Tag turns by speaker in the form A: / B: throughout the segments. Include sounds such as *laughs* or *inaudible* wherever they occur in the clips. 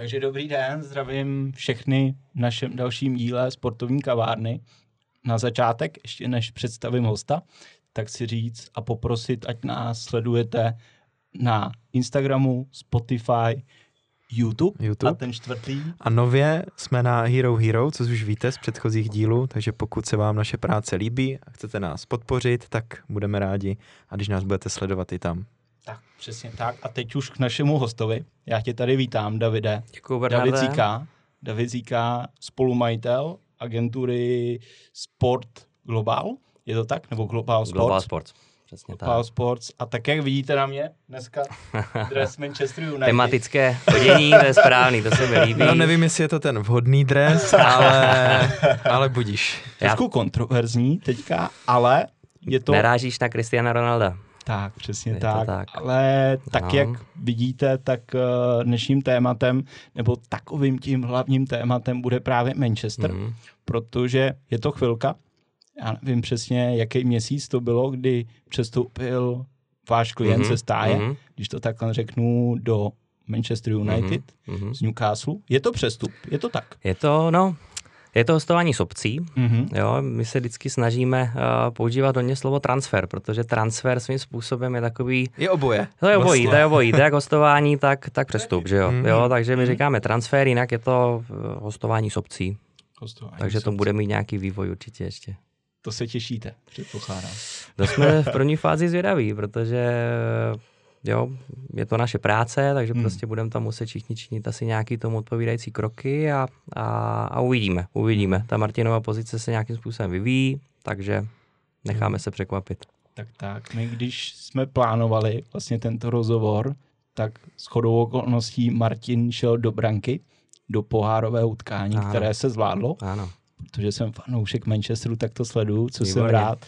A: Takže dobrý den, zdravím všechny v našem dalším díle sportovní kavárny. Na začátek, ještě než představím hosta, tak si říct a poprosit, ať nás sledujete na Instagramu, Spotify, YouTube,
B: YouTube.
A: a ten čtvrtý.
B: A nově jsme na Hero Hero, co už víte z předchozích dílů, takže pokud se vám naše práce líbí a chcete nás podpořit, tak budeme rádi a když nás budete sledovat i tam.
A: Tak, přesně tak. A teď už k našemu hostovi. Já tě tady vítám, Davide.
C: Děkuji,
A: David
C: Bernarde.
A: Zíka. David Zíka, spolumajitel agentury Sport Global. Je to tak? Nebo Global Sports?
C: Global Sports. Přesně
A: Global
C: tak.
A: Sports. A tak, jak vidíte na mě dneska, *laughs* dress Manchester United.
C: Tematické hodění, to je správný, to se mi líbí.
B: No nevím, jestli je to ten vhodný dres, *laughs* ale, ale budíš.
A: Trošku kontroverzní teďka, ale je to...
C: Nerážíš na Cristiana Ronalda.
A: Tak, přesně
C: Je
A: tak.
C: tak.
A: Ale tak,
C: No.
A: jak vidíte, tak eh, dnešním tématem, nebo takovým tím hlavním tématem bude právě Manchester,
C: Mhm.
A: protože je to chvilka, já nevím přesně, jaký měsíc to bylo, kdy přestoupil váš klient
C: Mhm,
A: ze stáje,
C: mhm.
A: když to takhle řeknu, do Manchester United
C: Mhm.
A: z Newcastle. Je to přestup, je to tak.
C: Je to, no, je to hostování s obcí.
A: Mhm.
C: Jo, my se vždycky snažíme uh, používat hodně slovo transfer, protože transfer svým způsobem je takový,
B: Je oboje.
C: to je obojí,
A: Vlastně.
C: to je obojí, to je jak hostování, tak, tak *laughs* přestup, že jo?
B: Mhm.
C: jo takže my říkáme transfer, jinak je to uh, hostování s obcí,
A: Hostování
C: takže to bude mít nějaký vývoj určitě ještě.
A: To se těšíte, předpokládám.
C: To jsme *laughs* v první fázi zvědaví, protože jo, je to naše práce, takže
A: Hmm.
C: hmm. prostě budeme tam muset všichni činit asi nějaký tomu odpovídající kroky a, a, a uvidíme, uvidíme. Ta Martinova pozice se nějakým způsobem vyvíjí, takže necháme se překvapit.
A: Tak tak, my když jsme plánovali vlastně tento rozhovor, tak s chodou okolností Martin šel do branky, do pohárového utkání,
C: Ano.
A: které se zvládlo,
C: Ano.
A: protože jsem fanoušek Manchesteru, tak to sleduju, co jsem
C: Výborně.
A: rád.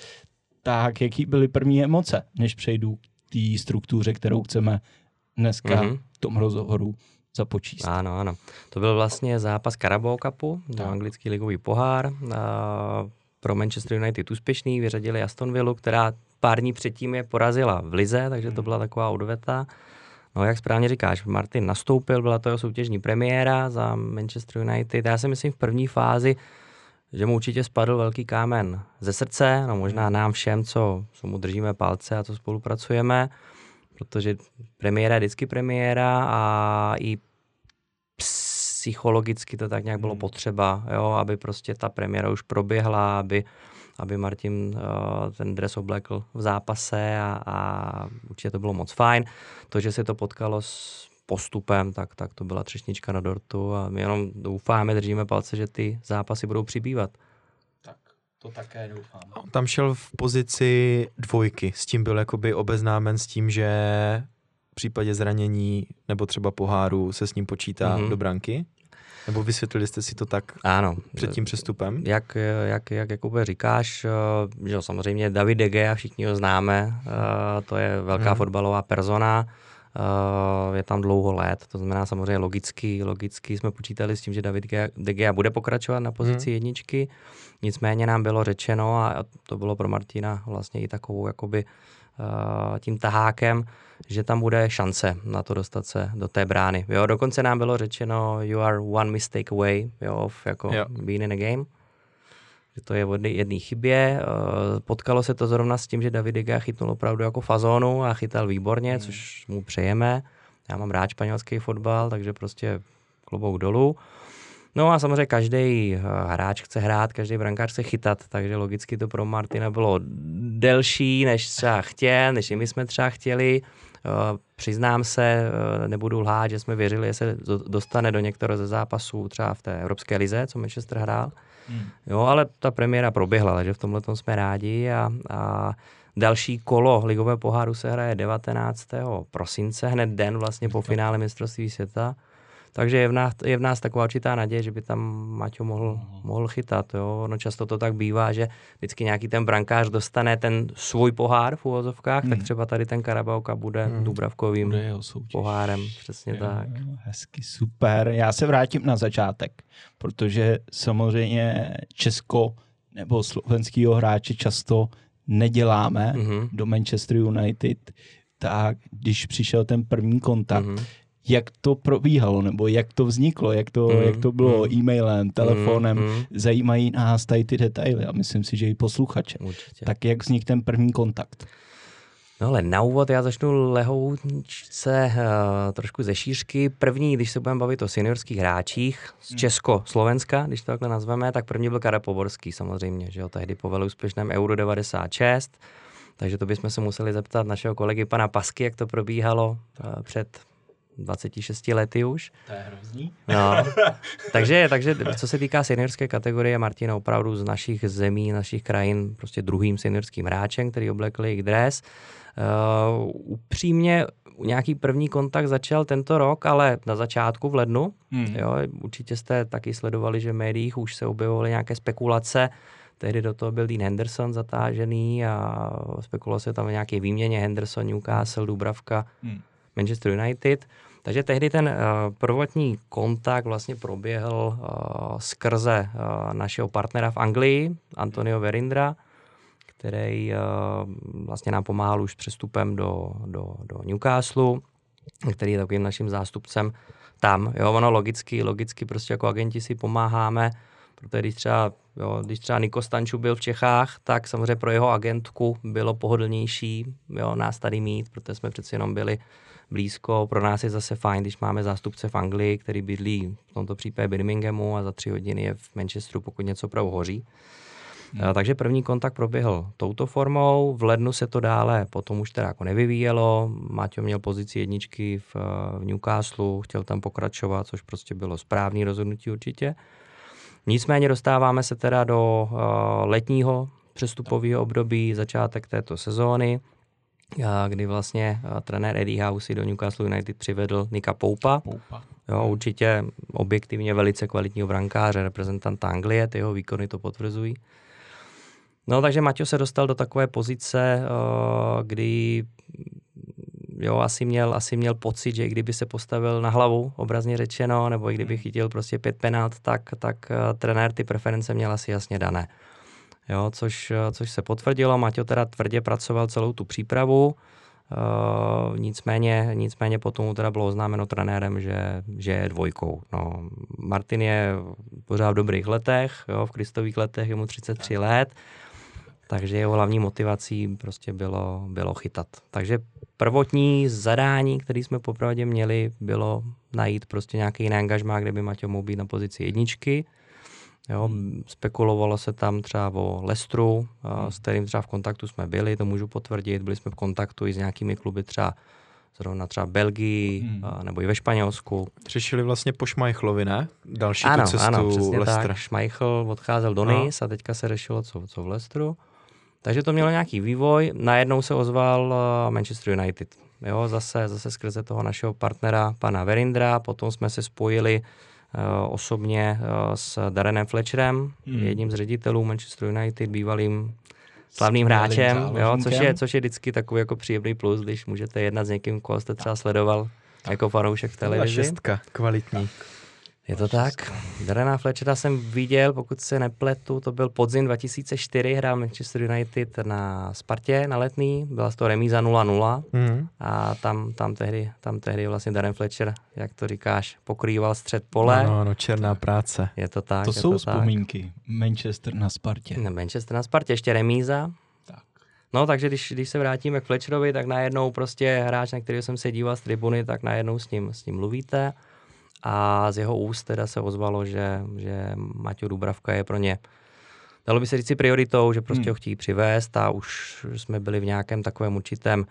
A: Tak jaký byly první emoce, než přejdu k té struktuře, kterou chceme dneska
C: Mhm.
A: v tom rozhovoru započíst.
C: Ano, ano. To byl vlastně zápas Carabao Cupu,
A: Tak.
C: anglický ligový pohár. A pro Manchester United úspěšný, vyřadili Aston Villa, která pár dní předtím je porazila v Lize, takže to byla taková odveta. No, jak správně říkáš, Martin nastoupil, byla to jeho soutěžní premiéra za Manchester United. Já si myslím v první fázi, že mu určitě spadl velký kámen ze srdce, no možná nám všem, co, co mu držíme palce a co spolupracujeme, protože premiéra je vždycky premiéra a i psychologicky to tak nějak bylo
A: Hmm.
C: potřeba, jo, aby prostě ta premiéra už proběhla, aby, aby Martin uh, ten dres oblekl v zápase a, a určitě to bylo moc fajn. To, že se to potkalo s postupem, tak, tak to byla třešnička na dortu a my jenom doufáme, držíme palce, že ty zápasy budou přibývat.
A: Tak to také doufám.
B: On tam šel v pozici dvojky, s tím byl jakoby obeznámen s tím, že v případě zranění nebo třeba poháru se s ním počítá
C: Mhm.
B: do branky? Nebo vysvětlili jste si to tak
C: Ano.
B: před tím přestupem?
C: Jak, jak, jak Jakube říkáš, že samozřejmě David De Gea, všichni ho známe, eh, to je velká
B: Mhm.
C: fotbalová persona, je tam dlouho let, to znamená samozřejmě logicky, logicky jsme počítali s tím, že David De Gea bude pokračovat na pozici
B: Mhm.
C: jedničky, nicméně nám bylo řečeno, a to bylo pro Martina vlastně i takovou jakoby eh, tím tahákem, že tam bude šance na to dostat se do té brány. Jo, dokonce nám bylo řečeno, you are one mistake away, jo, of jako
B: Jo.
C: being in a game že to je od jedné chybě. Eh, Potkalo se to zrovna s tím, že David De Gea chytnul opravdu jako fazónu a chytal výborně, což mu přejeme. Já mám rád španělský fotbal, takže prostě klobouk dolů. No a samozřejmě každý hráč chce hrát, každý brankář chce chytat, takže logicky to pro Martina bylo delší, než třeba chtěl, než i my jsme třeba chtěli. Eh, Přiznám se, eh, nebudu lhát, že jsme věřili, že se do- dostane do některého ze zápasů třeba v té Evropské lize, co Manchester hrál.
A: Hmm.
C: Jo, ale ta premiéra proběhla, takže v tomhle tom jsme rádi a, a další kolo ligového poháru se hraje 19. prosince, hned den vlastně po finále mistrovství světa. Takže je v, nás, je v nás taková určitá naděje, že by tam Maťo mohl, mohl chytat. Jo. No často to tak bývá, že vždycky nějaký ten brankář dostane ten svůj pohár v uvozovkách, tak
A: Hmm.
C: třeba tady ten Karabauka bude
B: Hmm.
C: Dubravkovým
A: Bude jeho soutěž.
C: pohárem. Přesně
A: Jo,
C: tak.
A: jo, Hezky, super. Já se vrátím na začátek, protože samozřejmě Česko nebo slovenského hráče často neděláme
C: Mhm.
A: do Manchester United, tak když přišel ten první kontakt,
C: Mhm.
A: Jak to probíhalo, nebo jak to vzniklo, jak to,
C: Mm,
A: jak to bylo
C: mm.
A: e-mailem, telefonem.
C: Mm, mm.
A: Zajímají nás tady ty detaily a myslím si, že i posluchače.
C: Určitě.
A: Tak jak vznikl ten první kontakt?
C: No ale na úvod já začnu lehoučce uh, trošku ze šířky. První, když se budeme bavit o seniorských hráčích z Česko-Slovenska, když to takhle nazveme, tak první byl Karel Poborský samozřejmě, že jo, tehdy po úspěšném Euro 96. Takže to bychom se museli zeptat našeho kolegy pana Pasky, jak to probíhalo uh, před 26 lety už.
A: To je hrozný.
C: No. *laughs* takže, takže co se týká seniorské kategorie, Martin je opravdu z našich zemí, našich krajin, prostě druhým seniorským hráčem, který oblekl jejich dres. Uh, upřímně nějaký první kontakt začal tento rok, ale na začátku v lednu.
A: Hmm.
C: Jo, určitě jste taky sledovali, že v médiích už se objevovaly nějaké spekulace. Tehdy do toho byl Dean Henderson zatážený a spekulovalo se tam o nějaké výměně Henderson, Newcastle, Dubravka,
A: Hmm.
C: Manchester United. Takže tehdy ten uh, prvotní kontakt vlastně proběhl uh, skrze uh, našeho partnera v Anglii, Antonio Verindra, který uh, vlastně nám pomáhal už přestupem do, do, do Newcastle, který je takovým naším zástupcem tam. Jo, ono logicky, logicky prostě jako agenti si pomáháme, protože když třeba, jo, když třeba Niko Stanču byl v Čechách, tak samozřejmě pro jeho agentku bylo pohodlnější jo, nás tady mít, protože jsme přeci jenom byli blízko. Pro nás je zase fajn, když máme zástupce v Anglii, který bydlí v tomto případě Birminghamu a za tři hodiny je v Manchesteru, pokud něco opravdu hoří. Hmm. Takže první kontakt proběhl touto formou, v lednu se to dále potom už teda jako nevyvíjelo, Maťo měl pozici jedničky v, v Newcastle, chtěl tam pokračovat, což prostě bylo správný rozhodnutí určitě. Nicméně dostáváme se teda do uh, letního přestupového období, začátek této sezóny, kdy vlastně uh, trenér Eddie House do Newcastle United přivedl Nika Poupa.
A: Poupa.
C: Jo, určitě objektivně velice kvalitního brankáře, reprezentant Anglie, ty jeho výkony to potvrzují. No takže Maťo se dostal do takové pozice, uh, kdy jo, asi měl, asi měl pocit, že i kdyby se postavil na hlavu, obrazně řečeno, nebo i kdyby chytil prostě pět penalt, tak, tak uh, trenér ty preference měl asi jasně dané. Jo, což, uh, což se potvrdilo, Maťo teda tvrdě pracoval celou tu přípravu, Uh, nicméně, nicméně potom teda bylo oznámeno trenérem, že, že je dvojkou. No, Martin je pořád v dobrých letech, jo, v kristových letech je mu 33 let, takže jeho hlavní motivací prostě bylo, bylo chytat. Takže prvotní zadání, které jsme popravdě měli, bylo najít prostě nějaký jiný angažmá, kde by Maťo mohl být na pozici jedničky. Jo, spekulovalo se tam třeba o Lestru, hmm. s kterým třeba v kontaktu jsme byli, to můžu potvrdit. Byli jsme v kontaktu i s nějakými kluby třeba zrovna třeba Belgii hmm. nebo i ve Španělsku.
B: Řešili vlastně po Šmajchlovi, ne? Další
C: ano,
B: tu cestu
C: ano, přesně
B: Lestra.
C: tak. Schmeichel odcházel do. Nice a teďka se řešilo, co, co v Lestru. Takže to mělo nějaký vývoj. Najednou se ozval Manchester United. Jo, zase, zase skrze toho našeho partnera, pana Verindra. Potom jsme se spojili uh, osobně uh, s Darrenem Fletcherem, hmm. jedním z ředitelů Manchester United, bývalým slavným hráčem, jo, což, je, což je vždycky takový jako příjemný plus, když můžete jednat s někým, koho jste třeba sledoval jako fanoušek v televizi.
B: šestka, kvalitní.
C: Je to tak. Darena Fletchera jsem viděl, pokud se nepletu, to byl podzim 2004, hrál Manchester United na Spartě na letný, byla z toho remíza 0-0 mm. a tam, tam, tehdy, tam tehdy vlastně Darren Fletcher, jak to říkáš, pokrýval střed pole.
B: No, no, černá práce.
C: Je to tak.
A: To
C: je
A: jsou
C: to
A: vzpomínky.
C: Tak.
A: Manchester na Spartě.
C: Ne, Manchester na Spartě, ještě remíza.
A: Tak.
C: No, takže když, když se vrátíme k Fletcherovi, tak najednou prostě hráč, na který jsem se díval z tribuny, tak najednou s ním, s ním mluvíte a z jeho úst teda se ozvalo, že, že Maťo Dubravka je pro ně dalo by se říct si prioritou, že prostě hmm. ho chtějí přivést a už jsme byli v nějakém takovém určitém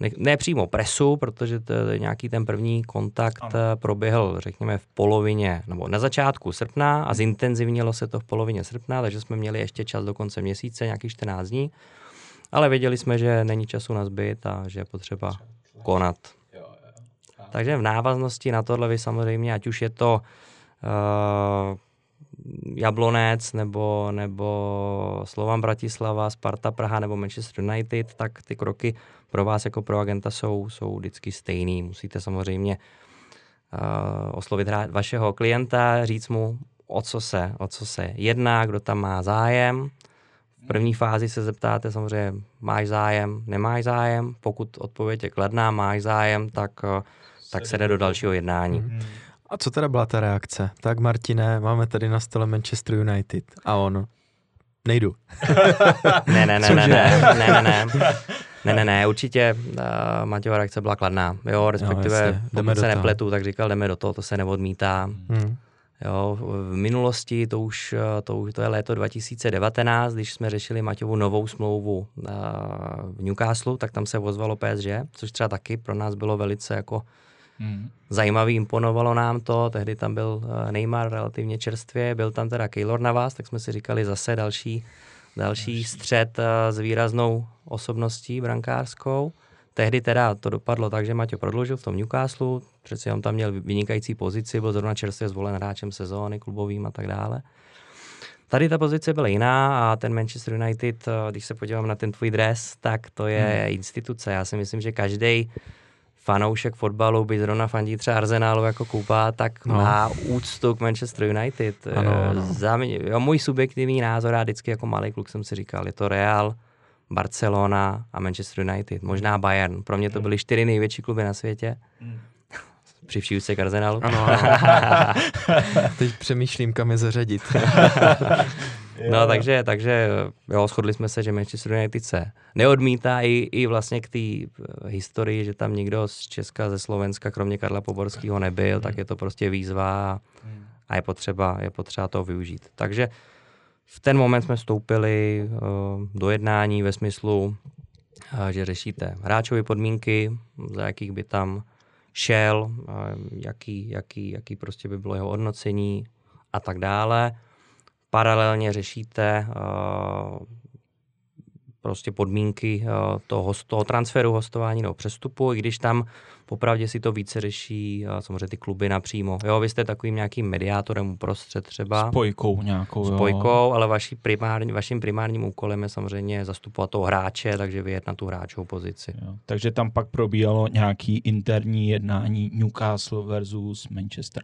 C: ne, ne přímo presu, protože to, nějaký ten první kontakt ano. proběhl, řekněme, v polovině, nebo na začátku srpna a zintenzivnilo se to v polovině srpna, takže jsme měli ještě čas do konce měsíce, nějakých 14 dní, ale věděli jsme, že není času na zbyt a že je potřeba konat. Takže v návaznosti na tohle vy samozřejmě, ať už je to uh, Jablonec nebo, nebo Slovan Bratislava, Sparta Praha nebo Manchester United, tak ty kroky pro vás jako pro agenta jsou, jsou vždycky stejný. Musíte samozřejmě uh, oslovit vašeho klienta, říct mu, o co se, o co se jedná, kdo tam má zájem. V první fázi se zeptáte samozřejmě, máš zájem, nemáš zájem. Pokud odpověď je kladná, máš zájem, tak uh, tak se jde do dalšího jednání.
B: Mhm. A co teda byla ta reakce? Tak Martine, máme tady na stole Manchester United. A on, nejdu. *laughs*
C: ne, ne, ne, ne, ne, ne, ne, ne. Ne, ne, ne, určitě uh, Matějova reakce byla kladná. Jo, respektive, jo, jasně, pokud se nepletu, tak říkal, jdeme do toho, to se neodmítá. Hmm. Jo, v minulosti, to už, to už to je léto 2019, když jsme řešili Maťovu novou smlouvu uh, v Newcastle, tak tam se ozvalo PSG, což třeba taky pro nás bylo velice jako Hmm. Zajímavý, imponovalo nám to, tehdy tam byl eh, Neymar relativně čerstvě, byl tam teda Keylor na vás, tak jsme si říkali zase další, další střed eh, s výraznou osobností brankářskou. Tehdy teda to dopadlo tak, že Maťo prodloužil v tom Newcastle, přeci on tam měl vynikající pozici, byl zrovna čerstvě zvolen hráčem sezóny, klubovým a tak dále. Tady ta pozice byla jiná a ten Manchester United, eh, když se podívám na ten tvůj dres, tak to je hmm. instituce. Já si myslím, že každý fanoušek fotbalu, by zrovna fandí třeba Arsenálu jako Kupa, tak no. má úctu k Manchester United. Ano, eh, ano. Za mě, jo, můj subjektivní názor, já vždycky jako malý kluk jsem si říkal, je to Real, Barcelona a Manchester United, možná Bayern. Pro mě to byly čtyři největší kluby na světě. Hmm. *laughs* Při vší úctě k Arsenalu. Ano, *laughs* ano. *laughs*
B: Teď přemýšlím, kam je zařadit.
C: No, takže, takže jo, shodli jsme se, že Manchester United se neodmítá i, i vlastně k té eh, historii, že tam nikdo z Česka, ze Slovenska, kromě Karla Poborského nebyl, tak je to prostě výzva a je potřeba, je potřeba to využít. Takže v ten moment jsme vstoupili uh, do jednání ve smyslu, uh, že řešíte hráčové podmínky, za jakých by tam šel, uh, jaký, jaký, jaký prostě by bylo jeho hodnocení a tak dále paralelně řešíte uh, prostě podmínky uh, toho, toho transferu, hostování nebo přestupu, i když tam popravdě si to více řeší uh, samozřejmě ty kluby napřímo. Jo, vy jste takovým nějakým mediátorem uprostřed třeba.
A: Spojkou nějakou,
C: Spojkou, jo. ale vaší primární, vaším primárním úkolem je samozřejmě zastupovat toho hráče, takže vyjet na tu hráčovou pozici.
A: Jo. Takže tam pak probíhalo nějaký interní jednání Newcastle versus Manchester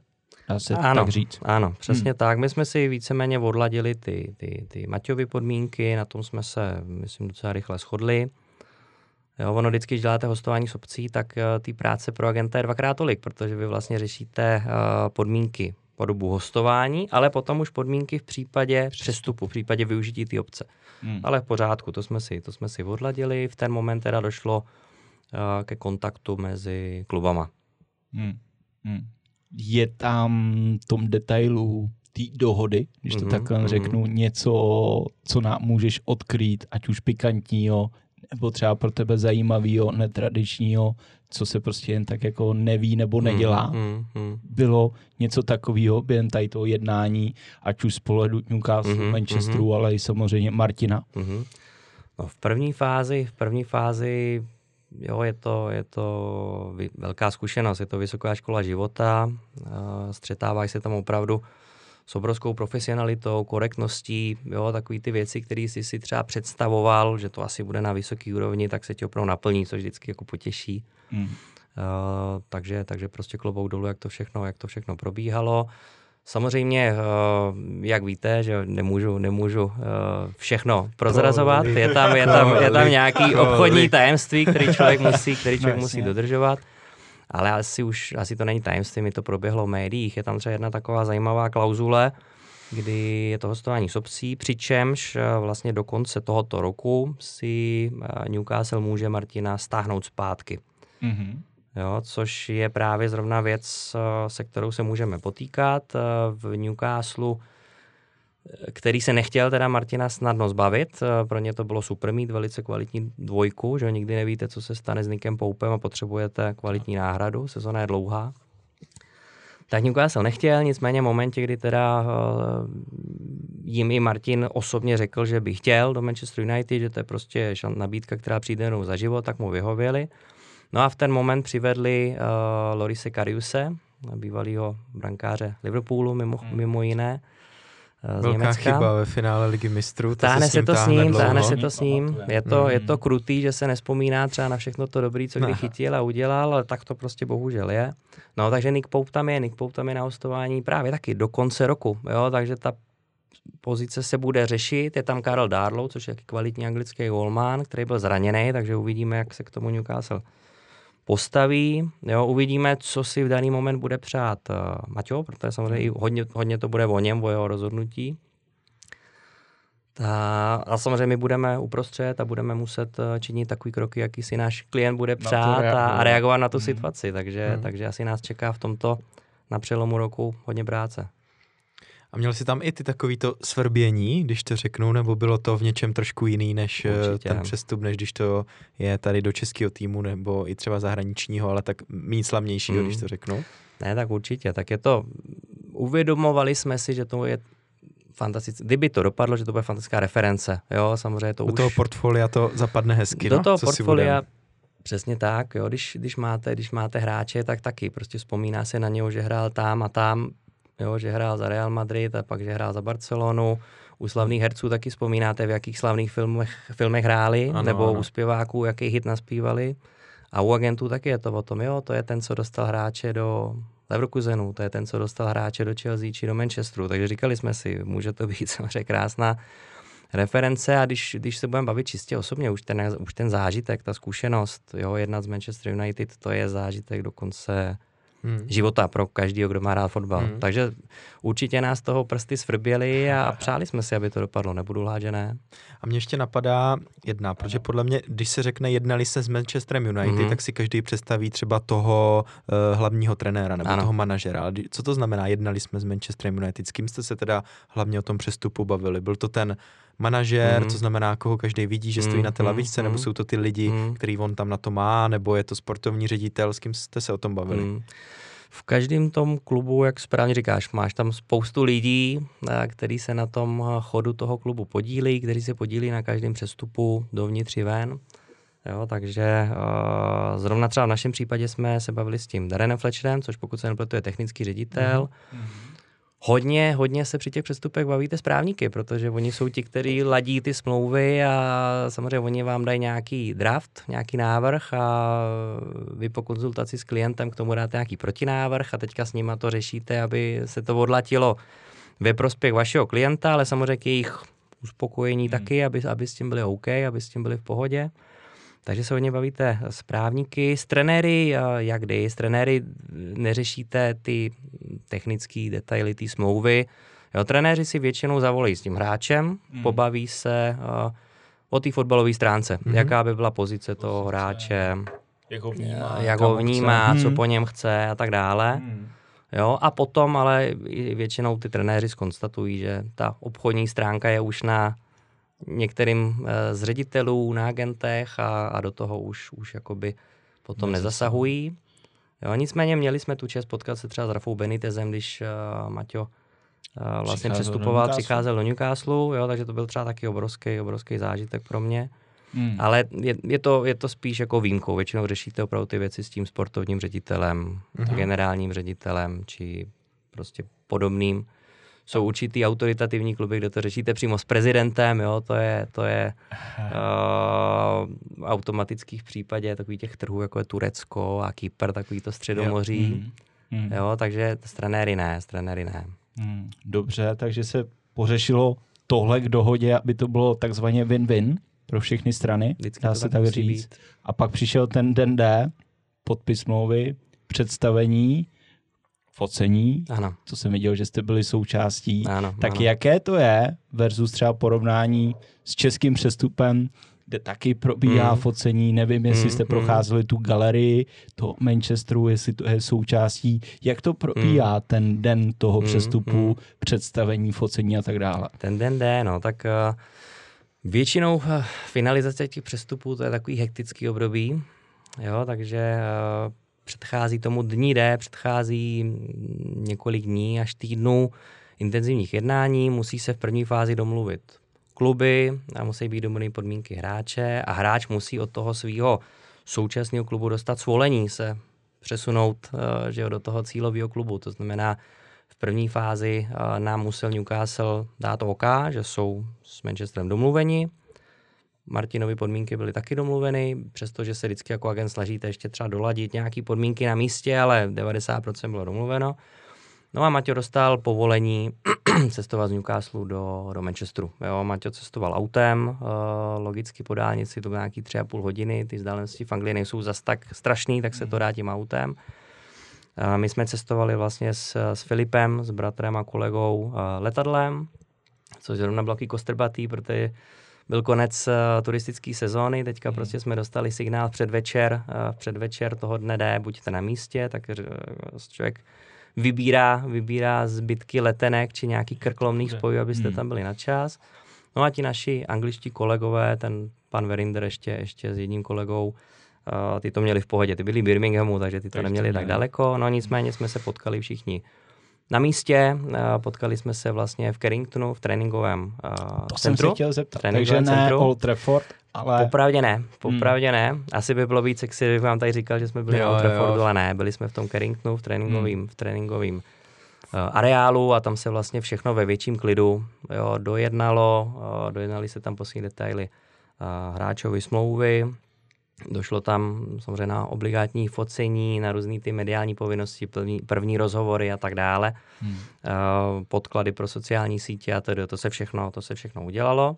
A: dá se ano, tak říct.
C: Ano, přesně hmm. tak. My jsme si víceméně odladili ty, ty, ty Maťovy podmínky, na tom jsme se, myslím, docela rychle shodli. Jo, ono vždycky, když děláte hostování s obcí, tak uh, ty práce pro agenta je dvakrát tolik, protože vy vlastně řešíte uh, podmínky po dobu hostování, ale potom už podmínky v případě přestupu, v případě využití té obce. Hmm. Ale v pořádku, to jsme si, to jsme si odladili. V ten moment teda došlo uh, ke kontaktu mezi klubama. Hmm.
A: Hmm je tam v tom detailu té dohody, když to mm-hmm, takhle mm-hmm. řeknu, něco, co nám můžeš odkrýt, ať už pikantního, nebo třeba pro tebe zajímavého, netradičního, co se prostě jen tak jako neví nebo mhm, nedělá. Mm, mm, Bylo něco takového během tady toho jednání, ať už z pohledu Newcastle, mm, Manchesteru, mm, ale i samozřejmě Martina. Mm.
C: No, v první fázi, v první fázi jo, je to, je to velká zkušenost, je to vysoká škola života, střetáváš se tam opravdu s obrovskou profesionalitou, korektností, jo, takový ty věci, které jsi si třeba představoval, že to asi bude na vysoký úrovni, tak se ti opravdu naplní, což vždycky jako potěší. Mm. Uh, takže, takže prostě klobouk dolů, jak to všechno, jak to všechno probíhalo. Samozřejmě, eh, jak víte, že nemůžu, nemůžu eh, všechno prozrazovat. Je tam, je tam, je tam nějaký obchodní tajemství, který člověk musí, který člověk musí dodržovat. Ale asi už, asi to není tajemství, mi to proběhlo v médiích. Je tam třeba jedna taková zajímavá klauzule, kdy je to hostování s obcí, přičemž eh, vlastně do konce tohoto roku si Newcastle může Martina stáhnout zpátky. Mm-hmm jo, což je právě zrovna věc, eh, se kterou se můžeme potýkat. Eh, v Newcastle eh, který se nechtěl teda Martina snadno zbavit. Pro ně to bylo super mít velice kvalitní dvojku, že nikdy nevíte, co se stane s Nikem Poupem a potřebujete kvalitní náhradu, sezona je dlouhá. Tak Newcastle nechtěl, nicméně v momentě, kdy teda jim i Martin osobně řekl, že by chtěl do Manchester United, že to je prostě nabídka, která přijde jenom za život, tak mu vyhověli. No a v ten moment přivedli uh, Lorise Kariuse, bývalého brankáře Liverpoolu mimo, hmm. mimo jiné.
B: Uh, Velká Německa. chyba ve finále ligy mistrů.
C: Táhne se, to s ním, táhne se to s ním. Je to, hmm. je to krutý, že se nespomíná třeba na všechno to dobré, co kdy chytil a udělal, ale tak to prostě bohužel je. No takže Nick Pope tam je, Nick Pope tam je na hostování právě taky do konce roku, jo, takže ta pozice se bude řešit. Je tam Karel Darlow, což je kvalitní anglický goalman, který byl zraněný, takže uvidíme, jak se k tomu Newcastle postaví. Jo, uvidíme, co si v daný moment bude přát uh, Maťo, protože samozřejmě i hodně, hodně to bude o něm, o jeho rozhodnutí. Ta, a samozřejmě my budeme uprostřed a budeme muset eh, činit takový kroky, jaký si náš klient bude přát a, a reagovat na tu hmm. situaci. Takže, hmm. takže asi nás čeká v tomto na přelomu roku hodně práce.
B: A měl jsi tam i ty takovýto svrbění, když to řeknu, nebo bylo to v něčem trošku jiný než eh, Určitě. ten přestup, než když to je tady do českého týmu nebo i třeba zahraničního, ale tak méně slavnějšího, hmm. když to řeknu?
C: Ne, tak určitě. Tak je to, uvědomovali jsme si, že to je fantastické. Kdyby to dopadlo, že to bude fantastická reference, jo, samozřejmě to
B: do
C: už...
B: toho portfolia to zapadne hezky,
C: Do
B: no?
C: toho Co portfolia, přesně tak, jo, když, když, máte, když máte hráče, tak taky prostě vzpomíná se na něho, že hrál tam a tam, jo, že hrál za Real Madrid a pak, že hrál za Barcelonu. U slavných herců taky vzpomínáte, v jakých slavných filmech, filmech hráli, ano, nebo ano. u zpěváků, jaký hit naspívali. A u agentů taky je to o tom, jo, to je ten, co dostal hráče do Leverkusenu, to je ten, co dostal hráče do Chelsea či do Manchesteru, takže říkali jsme si, může to být *laughs* samozřejmě krásná reference a když, když se budeme bavit čistě osobně, už ten, už ten zážitek, ta zkušenost, jo, jedna z Manchester United, to je zážitek dokonce hmm. života pro každého, kdo má rád fotbal. Hmm. Takže určitě nás toho prsty svrběly a *laughs* přáli jsme si, aby to dopadlo. Nebudu lhát, že ne.
B: A mě ještě napadá jedna, protože podle mě, když se řekne jednali se s Manchesterem United, hmm. tak si každý představí třeba toho uh, hlavního trenéra nebo ano. toho manažera. Ale co to znamená, jednali jsme s Manchesterem United? S kým jste se teda hlavně o tom přestupu bavili? Byl to ten manažér, mm. co znamená, koho každý vidí, že stojí mm. na té lavičce, mm. nebo jsou to ty lidi, mm. který on tam na to má, nebo je to sportovní ředitel, s kým jste se o tom bavili? Mm.
C: V každém tom klubu, jak správně říkáš, máš tam spoustu lidí, eh, který se na tom chodu toho klubu podílí, kteří se podílí na každém přestupu dovnitř i ven. Jo, takže uh, zrovna třeba v našem případě jsme se bavili s tím Darenem Fletcherem, což pokud se nepletu je technický ředitel. Mm-hmm hodně, hodně se při těch přestupech bavíte s právníky, protože oni jsou ti, kteří ladí ty smlouvy a samozřejmě oni vám dají nějaký draft, nějaký návrh a vy po konzultaci s klientem k tomu dáte nějaký protinávrh a teďka s nima to řešíte, aby se to odlatilo ve prospěch vašeho klienta, ale samozřejmě k jejich uspokojení hmm. taky, aby, aby s tím byli OK, aby s tím byli v pohodě. Takže se hodně bavíte s právníky, s trenéry, jak kdy, s trenéry neřešíte ty technické detaily, ty smlouvy. Jo, trenéři si většinou zavolají s tím hráčem, hmm. pobaví se uh, o té fotbalové stránce, hmm. jaká by byla pozice toho hráče,
A: jak ho vnímá,
C: jak ho vnímá co hmm. po něm chce a tak dále. Hmm. Jo, a potom ale většinou ty trenéři skonstatují, že ta obchodní stránka je už na některým eh, z ředitelů na agentech a, a do toho už, už jakoby potom nezasahují. Jo, nicméně měli jsme tu čest potkat se třeba s Rafou Benitezem, když uh, Maťo uh, vlastně přicházel přestupoval, do přicházel do Newcastle, jo, takže to byl třeba taky obrovský, obrovský zážitek pro mě. Hmm. Ale je, je, to, je to spíš jako výjimkou. Většinou řešíte opravdu ty věci s tím sportovním ředitelem, hmm. generálním ředitelem či prostě podobným jsou určitý autoritativní kluby, kde to řešíte přímo s prezidentem, jo, to je, to je uh, automatický v případě takových těch trhů, jako je Turecko a Kypr, takový to středomoří. Jo. Mm. Jo, takže trenéry ne, trenéry ne.
A: Mm. Dobře, takže se pořešilo tohle k dohodě, aby to bylo takzvaně win-win pro všechny strany, Vždycky dá se tak říct. Být. A pak přišel ten den D, podpis smlouvy, představení, focení, ano. co jsem viděl, že jste byli součástí. Ano, tak ano. jaké to je versus třeba porovnání s českým přestupem, kde taky probíhá mm. focení, nevím, jestli mm, jste mm. procházeli tu galerii toho Manchesteru, jestli to je součástí, jak to probíhá mm. ten den toho mm, přestupu, mm. představení, focení a tak dále.
C: Ten den jde, no, tak uh, většinou uh, finalizace těch přestupů, to je takový hektický období, jo, takže uh, předchází tomu dní D, předchází několik dní až týdnů intenzivních jednání, musí se v první fázi domluvit kluby a musí být domluveny podmínky hráče a hráč musí od toho svého současného klubu dostat svolení se přesunout eh, že jo, do toho cílového klubu. To znamená, v první fázi eh, nám musel Newcastle dát OK, že jsou s Manchesterem domluveni, Martinovi podmínky byly taky domluveny, přestože se vždycky jako agent snažíte ještě třeba doladit nějaké podmínky na místě, ale 90% bylo domluveno. No a Maťo dostal povolení *clears throat* cestovat z Newcastle do, do Manchesteru. Jo, Maťo cestoval autem, uh, logicky po dálnici, to bylo nějaký tři a půl hodiny, ty vzdálenosti v Anglii nejsou zas tak strašný, tak se to dá tím autem. Uh, my jsme cestovali vlastně s, s Filipem, s bratrem a kolegou uh, letadlem, což zrovna bylo kostrbatý, protože byl konec uh, turistické sezóny, teďka hmm. prostě jsme dostali signál předvečer, uh, předvečer toho dne jde, buďte na místě, tak uh, člověk vybírá, vybírá zbytky letenek či nějaký krklomných spojů, abyste hmm. tam byli na čas. No a ti naši angličtí kolegové, ten pan Verinder ještě, ještě s jedním kolegou, uh, ty to měli v pohodě, ty byli v Birminghamu, takže ty to, to neměli tak daleko, no nicméně jsme se potkali všichni na místě. Potkali jsme se vlastně v Carringtonu v tréninkovém uh,
A: to centru. jsem se chtěl zeptat, takže ne centru. Old Trafford, ale...
C: Popravdě ne, popravdě hmm. ne. Asi by bylo víc sexy, kdybych vám tady říkal, že jsme byli jo, na Old Traffordu, ale ne, byli jsme v tom Carringtonu v tréninkovém, hmm. v tréninkovém uh, areálu a tam se vlastně všechno ve větším klidu jo, dojednalo, uh, dojednali se tam poslední detaily uh, hráčovi smlouvy, Došlo tam samozřejmě na obligátní focení, na různé ty mediální povinnosti, první, první rozhovory a tak dále, hmm. uh, podklady pro sociální sítě a tedy, to se všechno, to se všechno udělalo.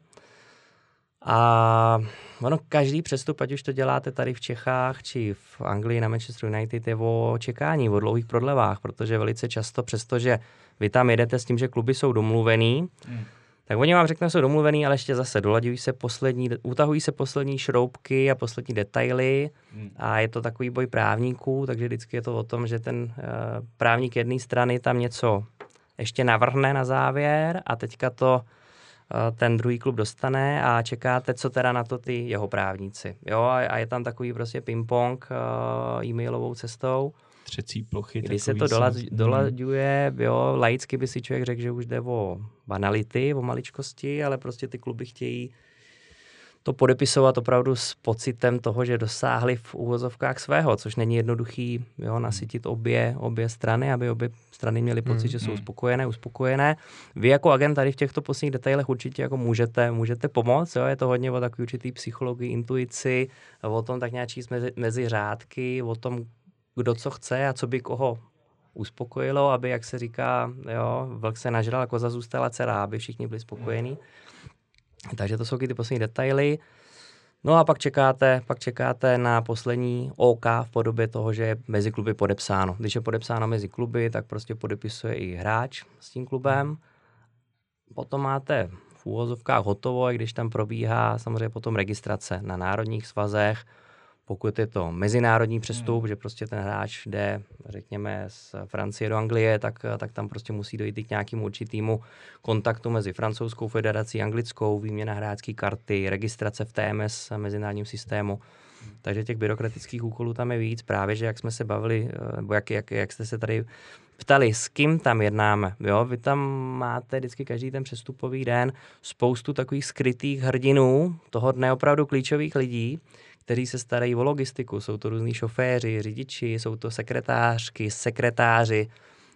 C: A ono, každý přestup, ať už to děláte tady v Čechách, či v Anglii na Manchester United, je o čekání, o dlouhých prodlevách, protože velice často, přestože vy tam jedete s tím, že kluby jsou domluvený, hmm tak oni vám řeknou, jsou domluvený, ale ještě zase dolaďují se poslední, utahují se poslední šroubky a poslední detaily hmm. a je to takový boj právníků, takže vždycky je to o tom, že ten uh, právník jedné strany tam něco ještě navrhne na závěr a teďka to uh, ten druhý klub dostane a čekáte, co teda na to ty jeho právníci. Jo, a, a je tam takový prostě ping-pong uh, e-mailovou cestou
A: třecí plochy.
C: Když se to dola, dolaďuje, jo, laicky by si člověk řekl, že už jde o banality, o maličkosti, ale prostě ty kluby chtějí to podepisovat opravdu s pocitem toho, že dosáhli v úvozovkách svého, což není jednoduchý jo, nasytit obě, obě strany, aby obě strany měly pocit, mm, že jsou mm. spokojené, uspokojené. Vy jako agent tady v těchto posledních detailech určitě jako můžete, můžete pomoct, jo? je to hodně o takový určitý psychologii, intuici, o tom tak nějak číst mezi, mezi řádky, o tom, kdo co chce a co by koho uspokojilo, aby, jak se říká, jo, vlk se nažral, koza zůstala celá, aby všichni byli spokojení. Takže to jsou ty poslední detaily. No a pak čekáte, pak čekáte na poslední OK v podobě toho, že je mezi kluby podepsáno. Když je podepsáno mezi kluby, tak prostě podepisuje i hráč s tím klubem. Potom máte v úvozovkách hotovo, i když tam probíhá samozřejmě potom registrace na národních svazech, pokud je to mezinárodní přestup, hmm. že prostě ten hráč jde, řekněme, z Francie do Anglie, tak, tak tam prostě musí dojít k nějakému určitému kontaktu mezi francouzskou federací, anglickou, výměna hráčské karty, registrace v TMS mezinárodním systému. Takže těch byrokratických úkolů tam je víc. Právě, že jak jsme se bavili, eh, nebo jak, jak, jak jste se tady ptali, s kým tam jednáme. Jo? Vy tam máte vždycky každý ten přestupový den spoustu takových skrytých hrdinů, toho dne opravdu klíčových lidí, kteří se starají o logistiku. Jsou to různí šoféři, řidiči, jsou to sekretářky, sekretáři,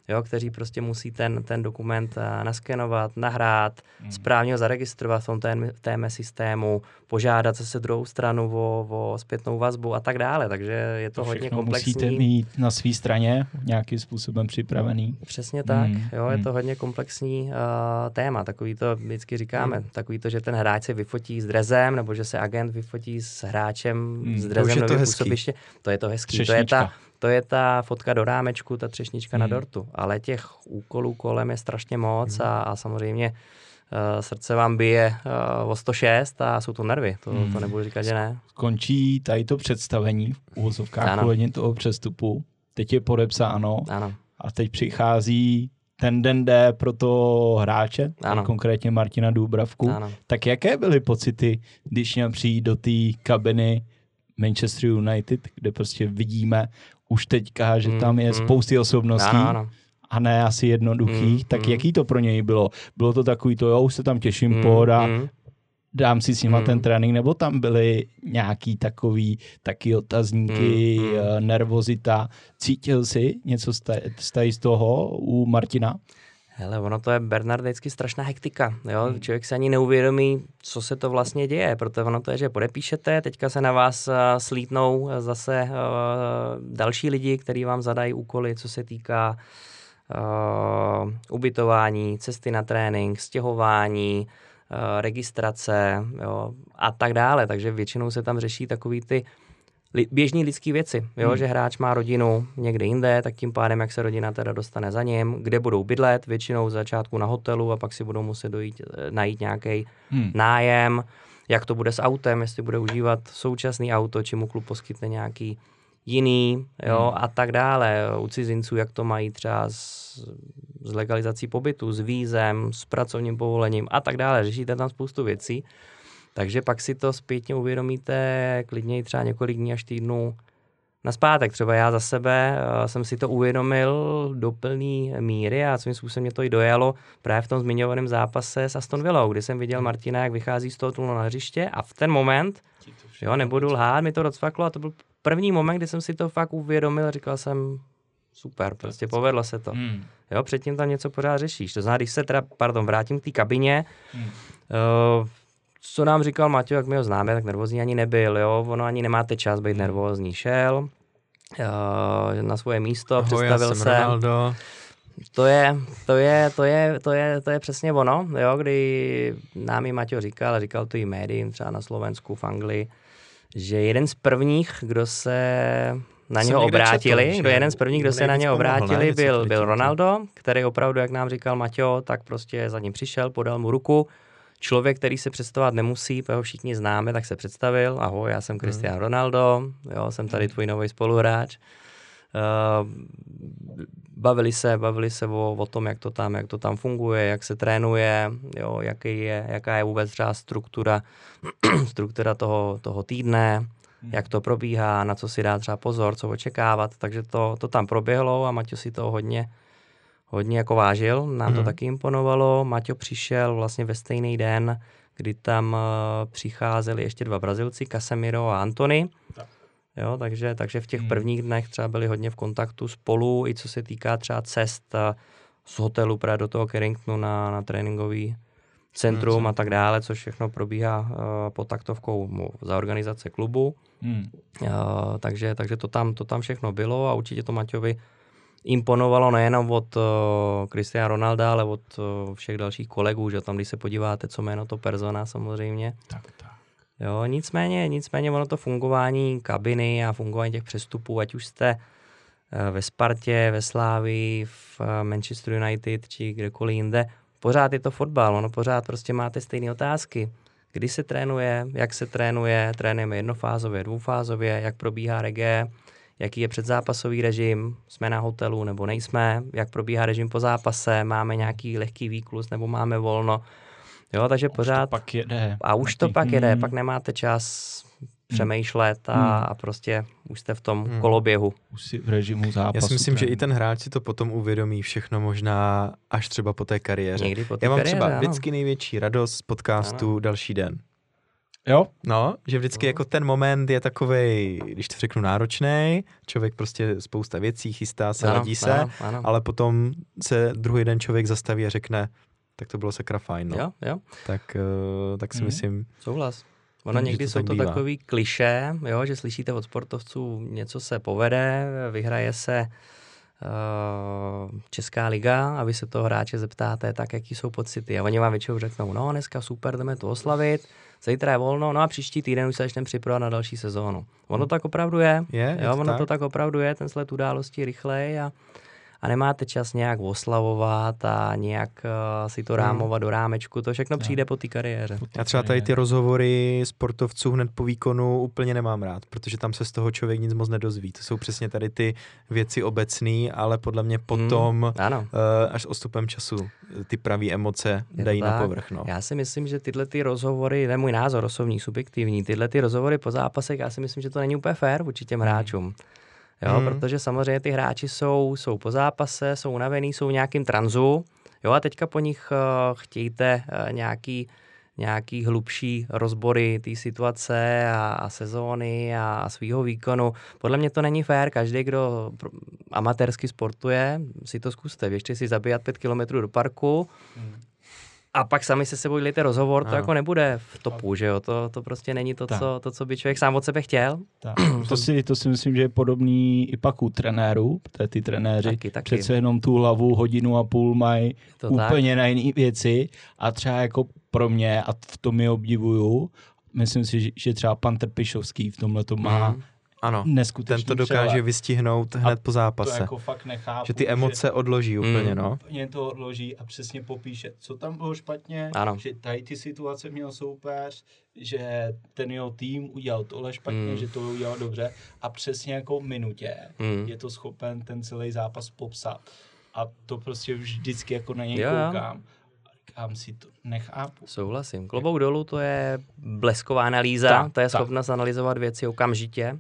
C: jo, kteří prostě musí ten, ten dokument uh, naskenovat, nahrát, hmm. správně ho zaregistrovat v tom TM systému, požádat se druhou stranu o, o zpětnou vazbu a tak dále. Takže je to, to hodně komplexní.
A: musíte mít na své straně nějakým způsobem připravený.
C: Přesně tak. Hmm. Jo, je hmm. to hodně komplexní uh, téma. Takový to vždycky říkáme. Hmm. Takový to, že ten hráč se vyfotí s drezem, nebo že se agent vyfotí s hráčem hmm. s drezem
B: to působiště.
C: To je to hezký. To je ta to je ta fotka do rámečku, ta třešnička hmm. na dortu. Ale těch úkolů kolem je strašně moc hmm. a, a samozřejmě uh, srdce vám bije uh, o 106 a jsou to nervy, to, hmm. to nebudu říkat, že ne.
A: Končí tady to představení v úvozovkách ohledně toho přestupu. Teď je podepsáno
C: ano.
A: a teď přichází ten den D pro to hráče,
C: ano.
A: konkrétně Martina Důbravku.
C: Ano.
A: Tak jaké byly pocity, když měl přijít do té kabiny Manchester United, kde prostě vidíme už teďka, že tam je mm, spousty osobností. Ano, ano a ne asi jednoduchých, mm, tak mm. jaký to pro něj bylo? Bylo to takový to, jo, už se tam těším, mm, pohoda, mm. dám si s nima mm. ten trénink, nebo tam byly nějaký takový taky otazníky, mm, mm. nervozita. Cítil jsi něco z, z toho u Martina?
C: Hele, ono to je Bernard vždycky strašná hektika. Jo? Hmm. Člověk se ani neuvědomí, co se to vlastně děje, protože ono to je, že podepíšete, teďka se na vás uh, slítnou zase uh, další lidi, kteří vám zadají úkoly, co se týká uh, ubytování, cesty na trénink, stěhování, uh, registrace jo, a tak dále. Takže většinou se tam řeší takový ty li, běžní lidské věci, jo, hmm. že hráč má rodinu někde jinde, tak tím pádem, jak se rodina teda dostane za ním, kde budou bydlet, většinou z začátku na hotelu a pak si budou muset dojít, eh, najít nějaký hmm. nájem, jak to bude s autem, jestli bude užívat současný auto, či mu klub poskytne nějaký jiný, jo, hmm. a tak dále. U cizinců, jak to mají třeba s, s legalizací pobytu, s vízem, s pracovním povolením a tak dále. Řešíte tam spoustu věcí. Takže pak si to zpětně uvědomíte klidně třeba několik dní až týdnů na zpátek. Třeba já za sebe uh, jsem si to uvědomil do plné míry a svým způsobem mě to i dojalo právě v tom zmiňovaném zápase s Aston Villou, kdy jsem viděl Martina, jak vychází z toho tunelu na hřiště a v ten moment, jo, nebudu lhát, mi to rozfaklo a to byl první moment, kdy jsem si to fakt uvědomil a říkal jsem, super, prostě povedlo se to. Hmm. Jo, předtím tam něco pořád řešíš. To znamená, když se teda, pardon, vrátím k té kabině, hmm. uh, co nám říkal Maťo, jak my ho známe, tak nervózní ani nebyl, jo, ono ani nemáte čas být nervózní. Šel uh, na svoje místo, Ahoj, představil se. Ronaldo. To je, to je, to je, to je, to je přesně ono, jo, kdy nám i Maťo říkal, říkal to i médiím, třeba na Slovensku, v Anglii, že jeden z prvních, kdo se na něho obrátili, četl, kdo jeden z prvních, kdo se na něho obrátili, byl, byl Ronaldo, který opravdu, jak nám říkal Maťo, tak prostě za ním přišel, podal mu ruku, člověk, který se představovat nemusí, ho všichni známe, tak se představil, ahoj, já jsem mhm. Cristiano hmm. Ronaldo, jo, jsem tady mhm. tvůj nový spoluhráč. Uh, bavili se, bavili se o, o tom, jak to tam, jak to tam funguje, jak se trénuje, jo, jaký je, jaká je vůbec třeba struktura, *clears throat* struktura toho, toho týdne, hmm. jak to probíhá, na co si dá třeba pozor, co očekávat, takže to, to tam proběhlo a Maťo si to hodně, hodně jako vážil, nám hmm. to taky imponovalo. Maťo přišel vlastně ve stejný den, kdy tam uh, přicházeli ještě dva Brazilci, Casemiro a Antony. Tak. Jo, takže, takže v těch hmm. prvních dnech třeba byli hodně v kontaktu spolu, i co se týká třeba cest uh, z hotelu právě do toho Carringtonu na, na tréninkový centrum a tak dále, což všechno probíhá uh, pod taktovkou za organizace klubu. Hmm. Uh, takže, takže to tam, to tam všechno bylo a určitě to Maťovi imponovalo nejenom od uh, Cristiana Ronalda, ale od uh, všech dalších kolegů, že tam, když se podíváte, co jméno to persona samozřejmě. Tak, tak. Jo, nicméně, nicméně ono to fungování kabiny a fungování těch přestupů, ať už jste uh, ve Spartě, ve Slávii, v uh, Manchester United či kdekoliv jinde, pořád je to fotbal, ono pořád prostě máte stejné otázky. Kdy se trénuje, jak se trénuje, trénujeme jednofázově, dvoufázově, jak probíhá reggae, jaký je předzápasový režim, jsme na hotelu nebo nejsme, jak probíhá režim po zápase, máme nějaký lehký výklus nebo máme volno. Jo, takže
A: už
C: pořád...
A: To pak jede.
C: A už to pak jede, hmm. pak nemáte čas přemýšlet a, hmm. a prostě už jste v tom hmm. koloběhu.
A: Už si v režimu zápasu.
B: Já si myslím, že i ten hráč si to potom uvědomí všechno možná až třeba po té kariéře.
C: Někdy po té
B: Já mám
C: kariéře,
B: třeba
C: ano.
B: vždycky největší radost z podcastu ano. Další den.
A: Jo?
B: No, že vždycky no. jako ten moment je takový, když to řeknu, náročný, člověk prostě spousta věcí chystá se, ano, ladí se, ano, ano. ale potom se druhý den člověk zastaví a řekne, tak to bylo sakra fajn. No.
C: Jo, jo.
B: Tak, uh, tak si hmm. myslím...
C: Souhlas. Ono někdy to jsou to bývá. takový kliše, jo, že slyšíte od sportovců, něco se povede, vyhraje se Česká liga a vy se toho hráče zeptáte, tak jaký jsou pocity. A oni vám většinou řeknou, no dneska super, jdeme to oslavit, zítra je volno, no a příští týden už se začneme připravovat na další sezónu. Ono hmm. tak opravdu je,
B: je,
C: jo,
B: je
C: ono
B: tak?
C: to tak opravdu je, ten sled událostí rychlej a a nemáte čas nějak oslavovat a nějak uh, si to hmm. rámovat hmm. do rámečku, to všechno přijde po té kariéře.
B: Já třeba tady ty rozhovory sportovců hned po výkonu úplně nemám rád, protože tam se z toho člověk nic moc nedozví. To jsou přesně tady ty věci obecné, ale podle mě potom hmm, ano. Uh, až s ostupem času ty pravé emoce Je dají na povrch. No.
C: Já si myslím, že tyhle ty rozhovory, ne můj názor osobní, subjektivní, tyhle ty rozhovory po zápasech, já si myslím, že to není úplně fér vůči těm hmm. Jo, hmm. protože samozřejmě ty hráči jsou, jsou po zápase, jsou unavený, jsou v nějakým tranzu, jo, a teďka po nich uh, chtějte uh, nějaký, nějaký hlubší rozbory té situace a, a sezóny a, a svýho výkonu. Podle mě to není fér, každý, kdo amatérsky sportuje, si to zkuste, běžte si zabíjat pět kilometrů do parku, hmm a pak sami se sebou dělejte rozhovor, to ano. jako nebude v topu, že jo, to, to prostě není to co, to, co by člověk sám od sebe chtěl.
A: Tak. *clears throat* To, si, to si myslím, že je podobný i pak u trenérů, protože ty trenéři taky, taky. přece jenom tu hlavu hodinu a půl mají úplně tak. na jiné věci a třeba jako pro mě, a v tom je obdivuju, myslím si, že třeba pan Trpišovský v tomhle to má mm
B: ano, ten to dokáže přehled. vystihnout hned a po zápase. To
A: jako fakt nechápu,
B: že ty emoce že odloží úplně, mm. no.
A: Úplně to odloží a přesně popíše, co tam bylo špatně,
C: ano.
A: že tady ty situace měl soupeř, že ten jeho tým udělal tohle špatně, mm. že to udělal dobře a přesně jako v minutě mm. je to schopen ten celý zápas popsat. A to prostě vždycky jako na něj jo, koukám. Říkám si to, nechápu.
C: Souhlasím. Klobouk dolů to je blesková analýza, tak, to je schopnost analyzovat věci okamžitě.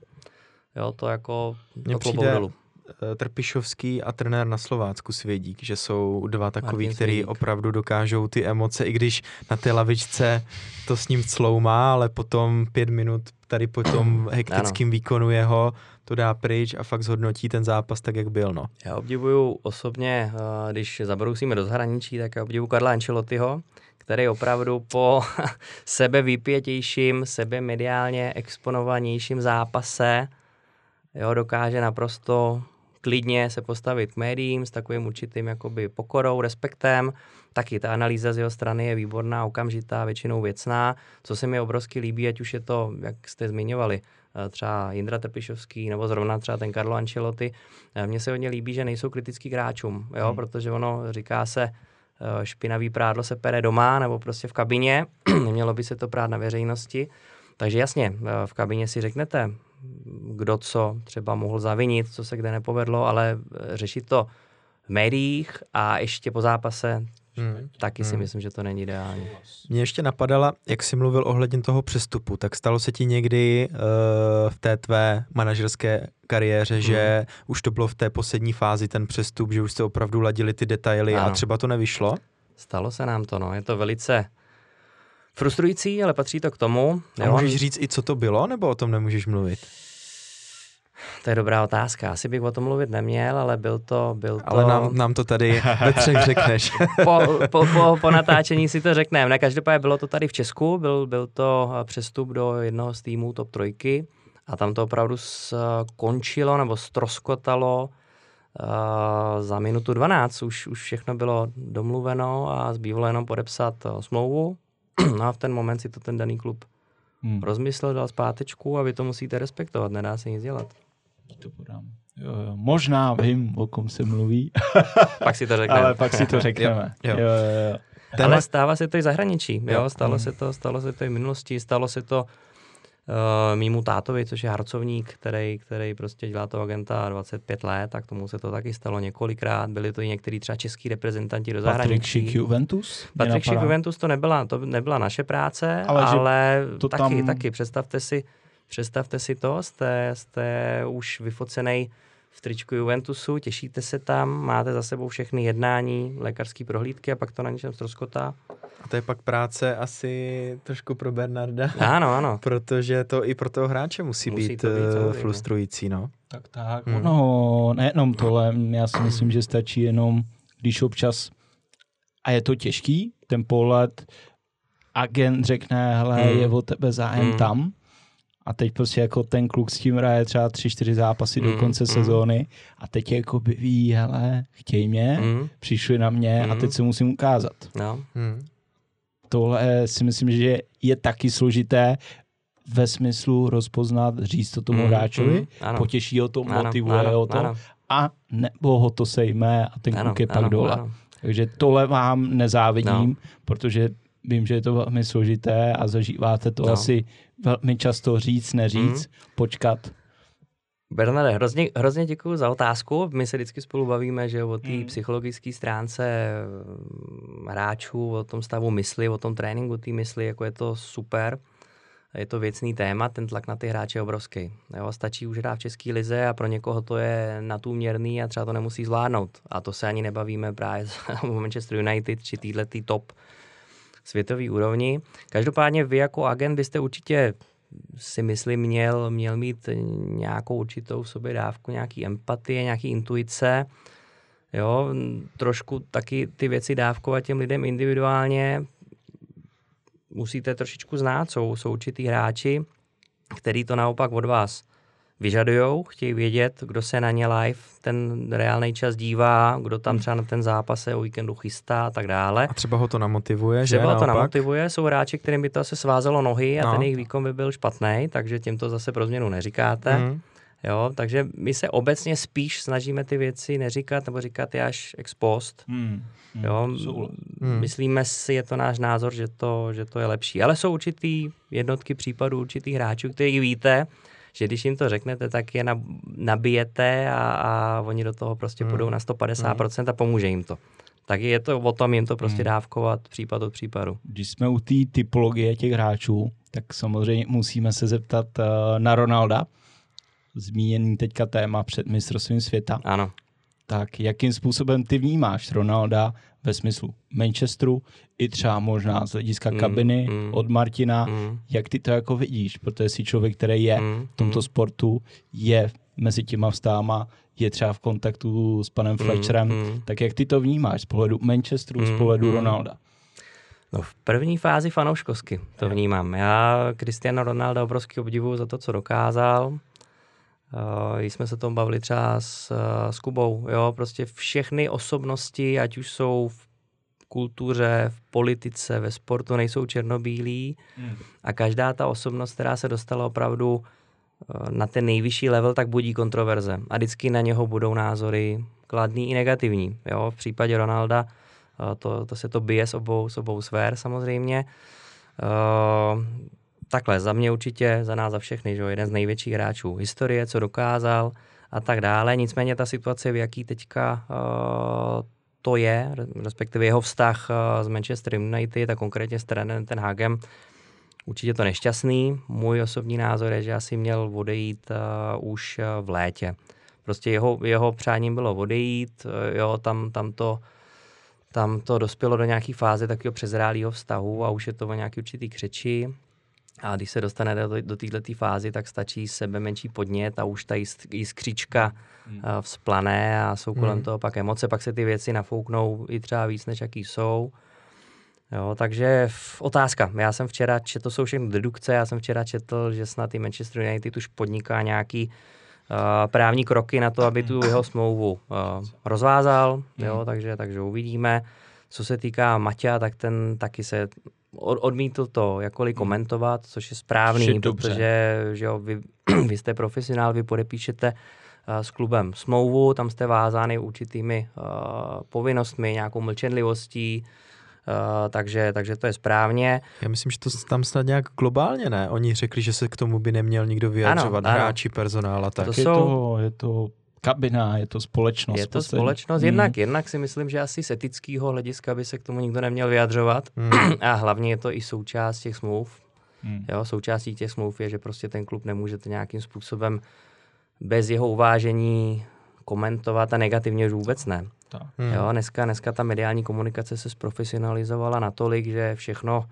C: Jo, to jako
B: Mně přijde dolů. Eh, Trpišovský a trenér na Slovácku Svědík, že jsou dva takový, který opravdu dokážou ty emoce, i když na té lavičce to s ním cloumá, ale potom pět minut tady po tom *clears throat* hektickém výkonu jeho to dá pryč a fakt zhodnotí ten zápas tak, jak byl. No.
C: Já obdivuju osobně, eh, když zabrousíme do zahraničí, tak já obdivuju Karla Ancelottiho, který opravdu po *laughs* sebe vypětějším, sebe mediálně exponovanějším zápase jo, dokáže naprosto klidně se postavit k médiím s takovým určitým jakoby pokorou, respektem. Taky ta analýza z jeho strany je výborná, okamžitá, většinou věcná. Co se mi obrovsky líbí, ať už je to, jak jste zmiňovali, eh, třeba Jindra Trpišovský nebo zrovna třeba ten Carlo Ancelotti. Eh, mně se hodně líbí, že nejsou kritický hráčům, jo, hmm. protože ono říká se, eh, špinavý prádlo se pere doma nebo prostě v kabině, *clears throat* nemělo by se to prát na veřejnosti. Takže jasně, v kabině si řeknete, kdo co třeba mohl zavinit, co se kde nepovedlo, ale eh, řešit to v médiích a ještě po zápase Hmm. Taky si hmm. myslím, že to není ideální.
B: Mě ještě napadala, jak jsi mluvil ohledně toho přestupu, tak stalo se ti někdy uh, v té tvé manažerské kariéře, hmm. že už to bylo v té poslední fázi ten přestup, že už jste opravdu ladili ty detaily ano. a třeba to nevyšlo?
C: Stalo se nám to, no. Je to velice frustrující, ale patří to k tomu.
B: A jo? můžeš říct i, co to bylo, nebo o tom nemůžeš mluvit?
C: To je dobrá otázka. Asi bych o tom mluvit neměl, ale byl to... Byl to...
B: Ale nám, nám to tady ve třech *laughs* řekneš.
C: po, po, po, po natáčení si to řekneme. Ne, každopádně bylo to tady v Česku, byl, byl to přestup do jednoho z týmů top trojky a tam to opravdu skončilo nebo stroskotalo uh, za minutu 12. Už, už všechno bylo domluveno a zbývalo jenom podepsat uh, smlouvu No a v ten moment si to ten daný klub hmm. rozmyslel, dal zpátečku a vy to musíte respektovat, nedá se nic dělat.
A: To podám. Jo, jo. Možná vím, o kom se mluví. *laughs*
C: pak si to řekneme.
A: Ale pak si to řekneme. *laughs* jo. Jo, jo, jo.
C: Ale stává se to i zahraničí. Jo? Stalo, hmm. se to, stalo se to i v minulosti, stalo se to uh, mýmu tátovi, což je harcovník, který, který prostě dělá to agenta 25 let, tak tomu se to taky stalo několikrát. Byli to i některý třeba český reprezentanti do zahraničí.
A: Patrik Šik Juventus?
C: Patrik Šik Juventus to nebyla, to nebyla naše práce, ale, ale to taky, tam... taky. Představte si, představte si to, jste, jste už vyfocený v tričku Juventusu, těšíte se tam, máte za sebou všechny jednání, lékařské prohlídky a pak to na něčem ztroskotá.
B: A to je pak práce asi trošku pro Bernarda.
C: Ano, ano. *laughs*
B: Protože to i pro toho hráče musí, musí být, být uh, frustrující, no.
A: Tak, tak. Hmm. No, nejenom tohle, já si myslím, že stačí jenom, když občas, a je to těžký, ten pohled, agent řekne, hele, hmm. je o tebe zájem hmm. tam, a teď prostě jako ten kluk s tím hraje třeba tři, čtyři zápasy mm, do konce mm. sezóny a teď jako by ví, hele, chtěj mě, mm. přišli na mě mm. a teď se musím ukázat.
C: No. Mm.
A: Tohle si myslím, že je taky složité ve smyslu rozpoznat, říct to tomu mm, hráčovi, mm, potěší ho to, ano, motivuje ano, ho to ano. a nebo ho to sejme a ten kluk je pak ano, dole. Ano. Takže tohle vám nezávidím, no. protože vím, že je to velmi složité a zažíváte to no. asi velmi často říct, neříct, mm. počkat.
C: Bernarde, hrozně, hrozně děkuji za otázku. My se vždycky spolu bavíme, že o té mm. psychologické stránce mm, hráčů, o tom stavu mysli, o tom tréninku té mysli, jako je to super. Je to věcný téma, ten tlak na ty hráče je obrovský. Jo, stačí už hrát v České lize a pro někoho to je natůměrný a třeba to nemusí zvládnout. A to se ani nebavíme právě *laughs* o Manchester United či týhle tý top světové úrovni. Každopádně vy jako agent byste určitě si myslím, měl, měl mít nějakou určitou v sobě dávku, nějaký empatie, nějaký intuice. Jo, trošku taky ty věci dávkovat těm lidem individuálně. Musíte trošičku znát, jsou, jsou určitý hráči, který to naopak od vás vyžadujou, chtějí vědět, kdo se na ně live ten reálný čas dívá, kdo tam hmm. třeba na ten zápas se o víkendu chystá a tak dále.
B: A třeba ho to namotivuje,
C: třeba
B: že?
C: Třeba to namotivuje, jsou hráči, kterým by to asi svázelo nohy a no. ten jejich výkon by byl špatný, takže tím to zase pro změnu neříkáte. Hmm. Jo, takže my se obecně spíš snažíme ty věci neříkat nebo říkat je až ex post. Hmm. Hmm. Jo, hmm. Myslíme si, je to náš názor, že to, že to je lepší. Ale jsou určitý jednotky případů určitých hráčů, kteří víte, že když jim to řeknete, tak je nabijete a, a oni do toho prostě hmm. půjdou na 150% hmm. a pomůže jim to. Tak je to o tom jim to prostě hmm. dávkovat případ od případu.
A: Když jsme u té typologie těch hráčů, tak samozřejmě musíme se zeptat uh, na Ronalda, zmíněný teďka téma před mistrovstvím světa.
C: Ano.
A: Tak jakým způsobem ty vnímáš Ronalda ve smyslu Manchesteru, i třeba možná z hlediska mm, kabiny mm, od Martina, mm. jak ty to jako vidíš, protože jsi člověk, který je mm, v tomto mm. sportu, je mezi těma vstáma, je třeba v kontaktu s panem mm, Fletcherem, mm, tak jak ty to vnímáš z pohledu Manchesteru, mm, z pohledu mm. Ronalda?
C: No v první fázi fanouškovsky to vnímám. Já Cristiano Ronaldo obrovský obdivuju za to, co dokázal. Uh, jsme se tom bavili třeba s, uh, s Kubou, jo, prostě všechny osobnosti, ať už jsou v kultuře, v politice, ve sportu, nejsou černobílí hmm. a každá ta osobnost, která se dostala opravdu uh, na ten nejvyšší level, tak budí kontroverze a vždycky na něho budou názory kladný i negativní, jo, v případě Ronalda to, to se to bije s obou, s obou sfér samozřejmě. Uh, takhle, za mě určitě, za nás, za všechny, že jeden z největších hráčů historie, co dokázal a tak dále. Nicméně ta situace, v jaký teďka uh, to je, respektive jeho vztah uh, s Manchester United a konkrétně s trenérem ten Hagem, určitě to nešťastný. Můj osobní názor je, že asi měl odejít uh, už v létě. Prostě jeho, jeho přáním bylo odejít, uh, jo, tam, tam to tam to dospělo do nějaké fáze takového přezrálého vztahu a už je to o nějaký určitý křeči. A když se dostane do, do této fázy, tak stačí sebe menší podnět a už ta jiskřička hmm. Eh, vzplané a jsou kolem hmm. toho pak emoce, pak se ty věci nafouknou i třeba víc, než jaký jsou. Jo, takže otázka. Já jsem včera četl, to jsou všechny dedukce, já jsem včera četl, že snad i Manchester United už podniká nějaký uh, právní kroky na to, aby tu jeho smlouvu uh, rozvázal, hmm. jo, takže, takže uvidíme. Co se týká Maťa, tak ten taky se odmítl to jakkoliv hmm. komentovat, což je správný, protože že jo, vy, *clears throat* vy jste profesionál, vy podepíšete uh, s klubem smlouvu, tam jste vázány určitými uh, povinnostmi, nějakou mlčenlivostí, Uh, takže, takže to je správně.
B: Já myslím, že to tam snad nějak globálně ne. Oni řekli, že se k tomu by neměl nikdo vyjadřovat, ano, hráči, personál a tak.
A: To je, jsou... to, je to kabina, je to společnost.
C: Je to poslední. společnost, jednak, hmm. jednak si myslím, že asi z etického hlediska by se k tomu nikdo neměl vyjadřovat hmm. *clears throat* a hlavně je to i součást těch smluv. Hmm. Jo, součástí těch smluv je, že prostě ten klub nemůžete nějakým způsobem bez jeho uvážení komentovat a negativně už vůbec ne. Hmm. Jo, dneska, dneska ta mediální komunikace se zprofesionalizovala natolik, že všechno uh,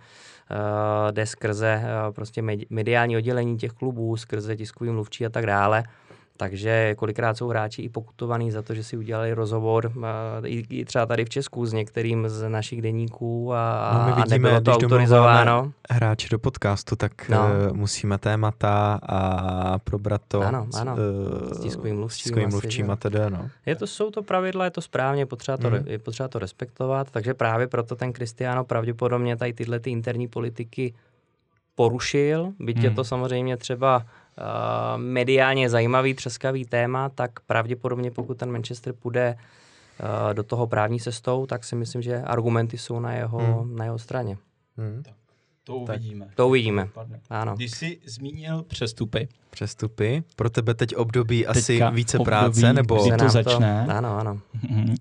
C: jde skrze uh, prostě mediální oddělení těch klubů, skrze tiskový mluvčí a tak dále. Takže kolikrát jsou hráči i pokutovaní za to, že si udělali rozhovor i třeba tady v Česku s některým z našich deníků a, no my vidíme, a nebylo to autorizováno.
B: hráči do podcastu, tak no. uh, musíme témata a probrat to
C: ano, ano. Uh, s tiskovým mluvčím,
B: tiskovým mluvčím a tedy, no.
C: Je to, jsou to pravidla, je to správně, je potřeba to, mm. je potřeba to respektovat, takže právě proto ten Cristiano pravděpodobně tady tyhle ty interní politiky porušil, byť mm. je to samozřejmě třeba mediálně zajímavý, třeskavý téma, tak pravděpodobně pokud ten Manchester půjde uh, do toho právní cestou, tak si myslím, že argumenty jsou na jeho, hmm. na jeho straně. Hmm.
A: To uvidíme.
C: To uvidíme, ano.
A: Když jsi zmínil přestupy.
B: Přestupy. Pro tebe teď období Teďka asi více období, práce, nebo...
A: Kdy to začne.
C: To, ano, ano.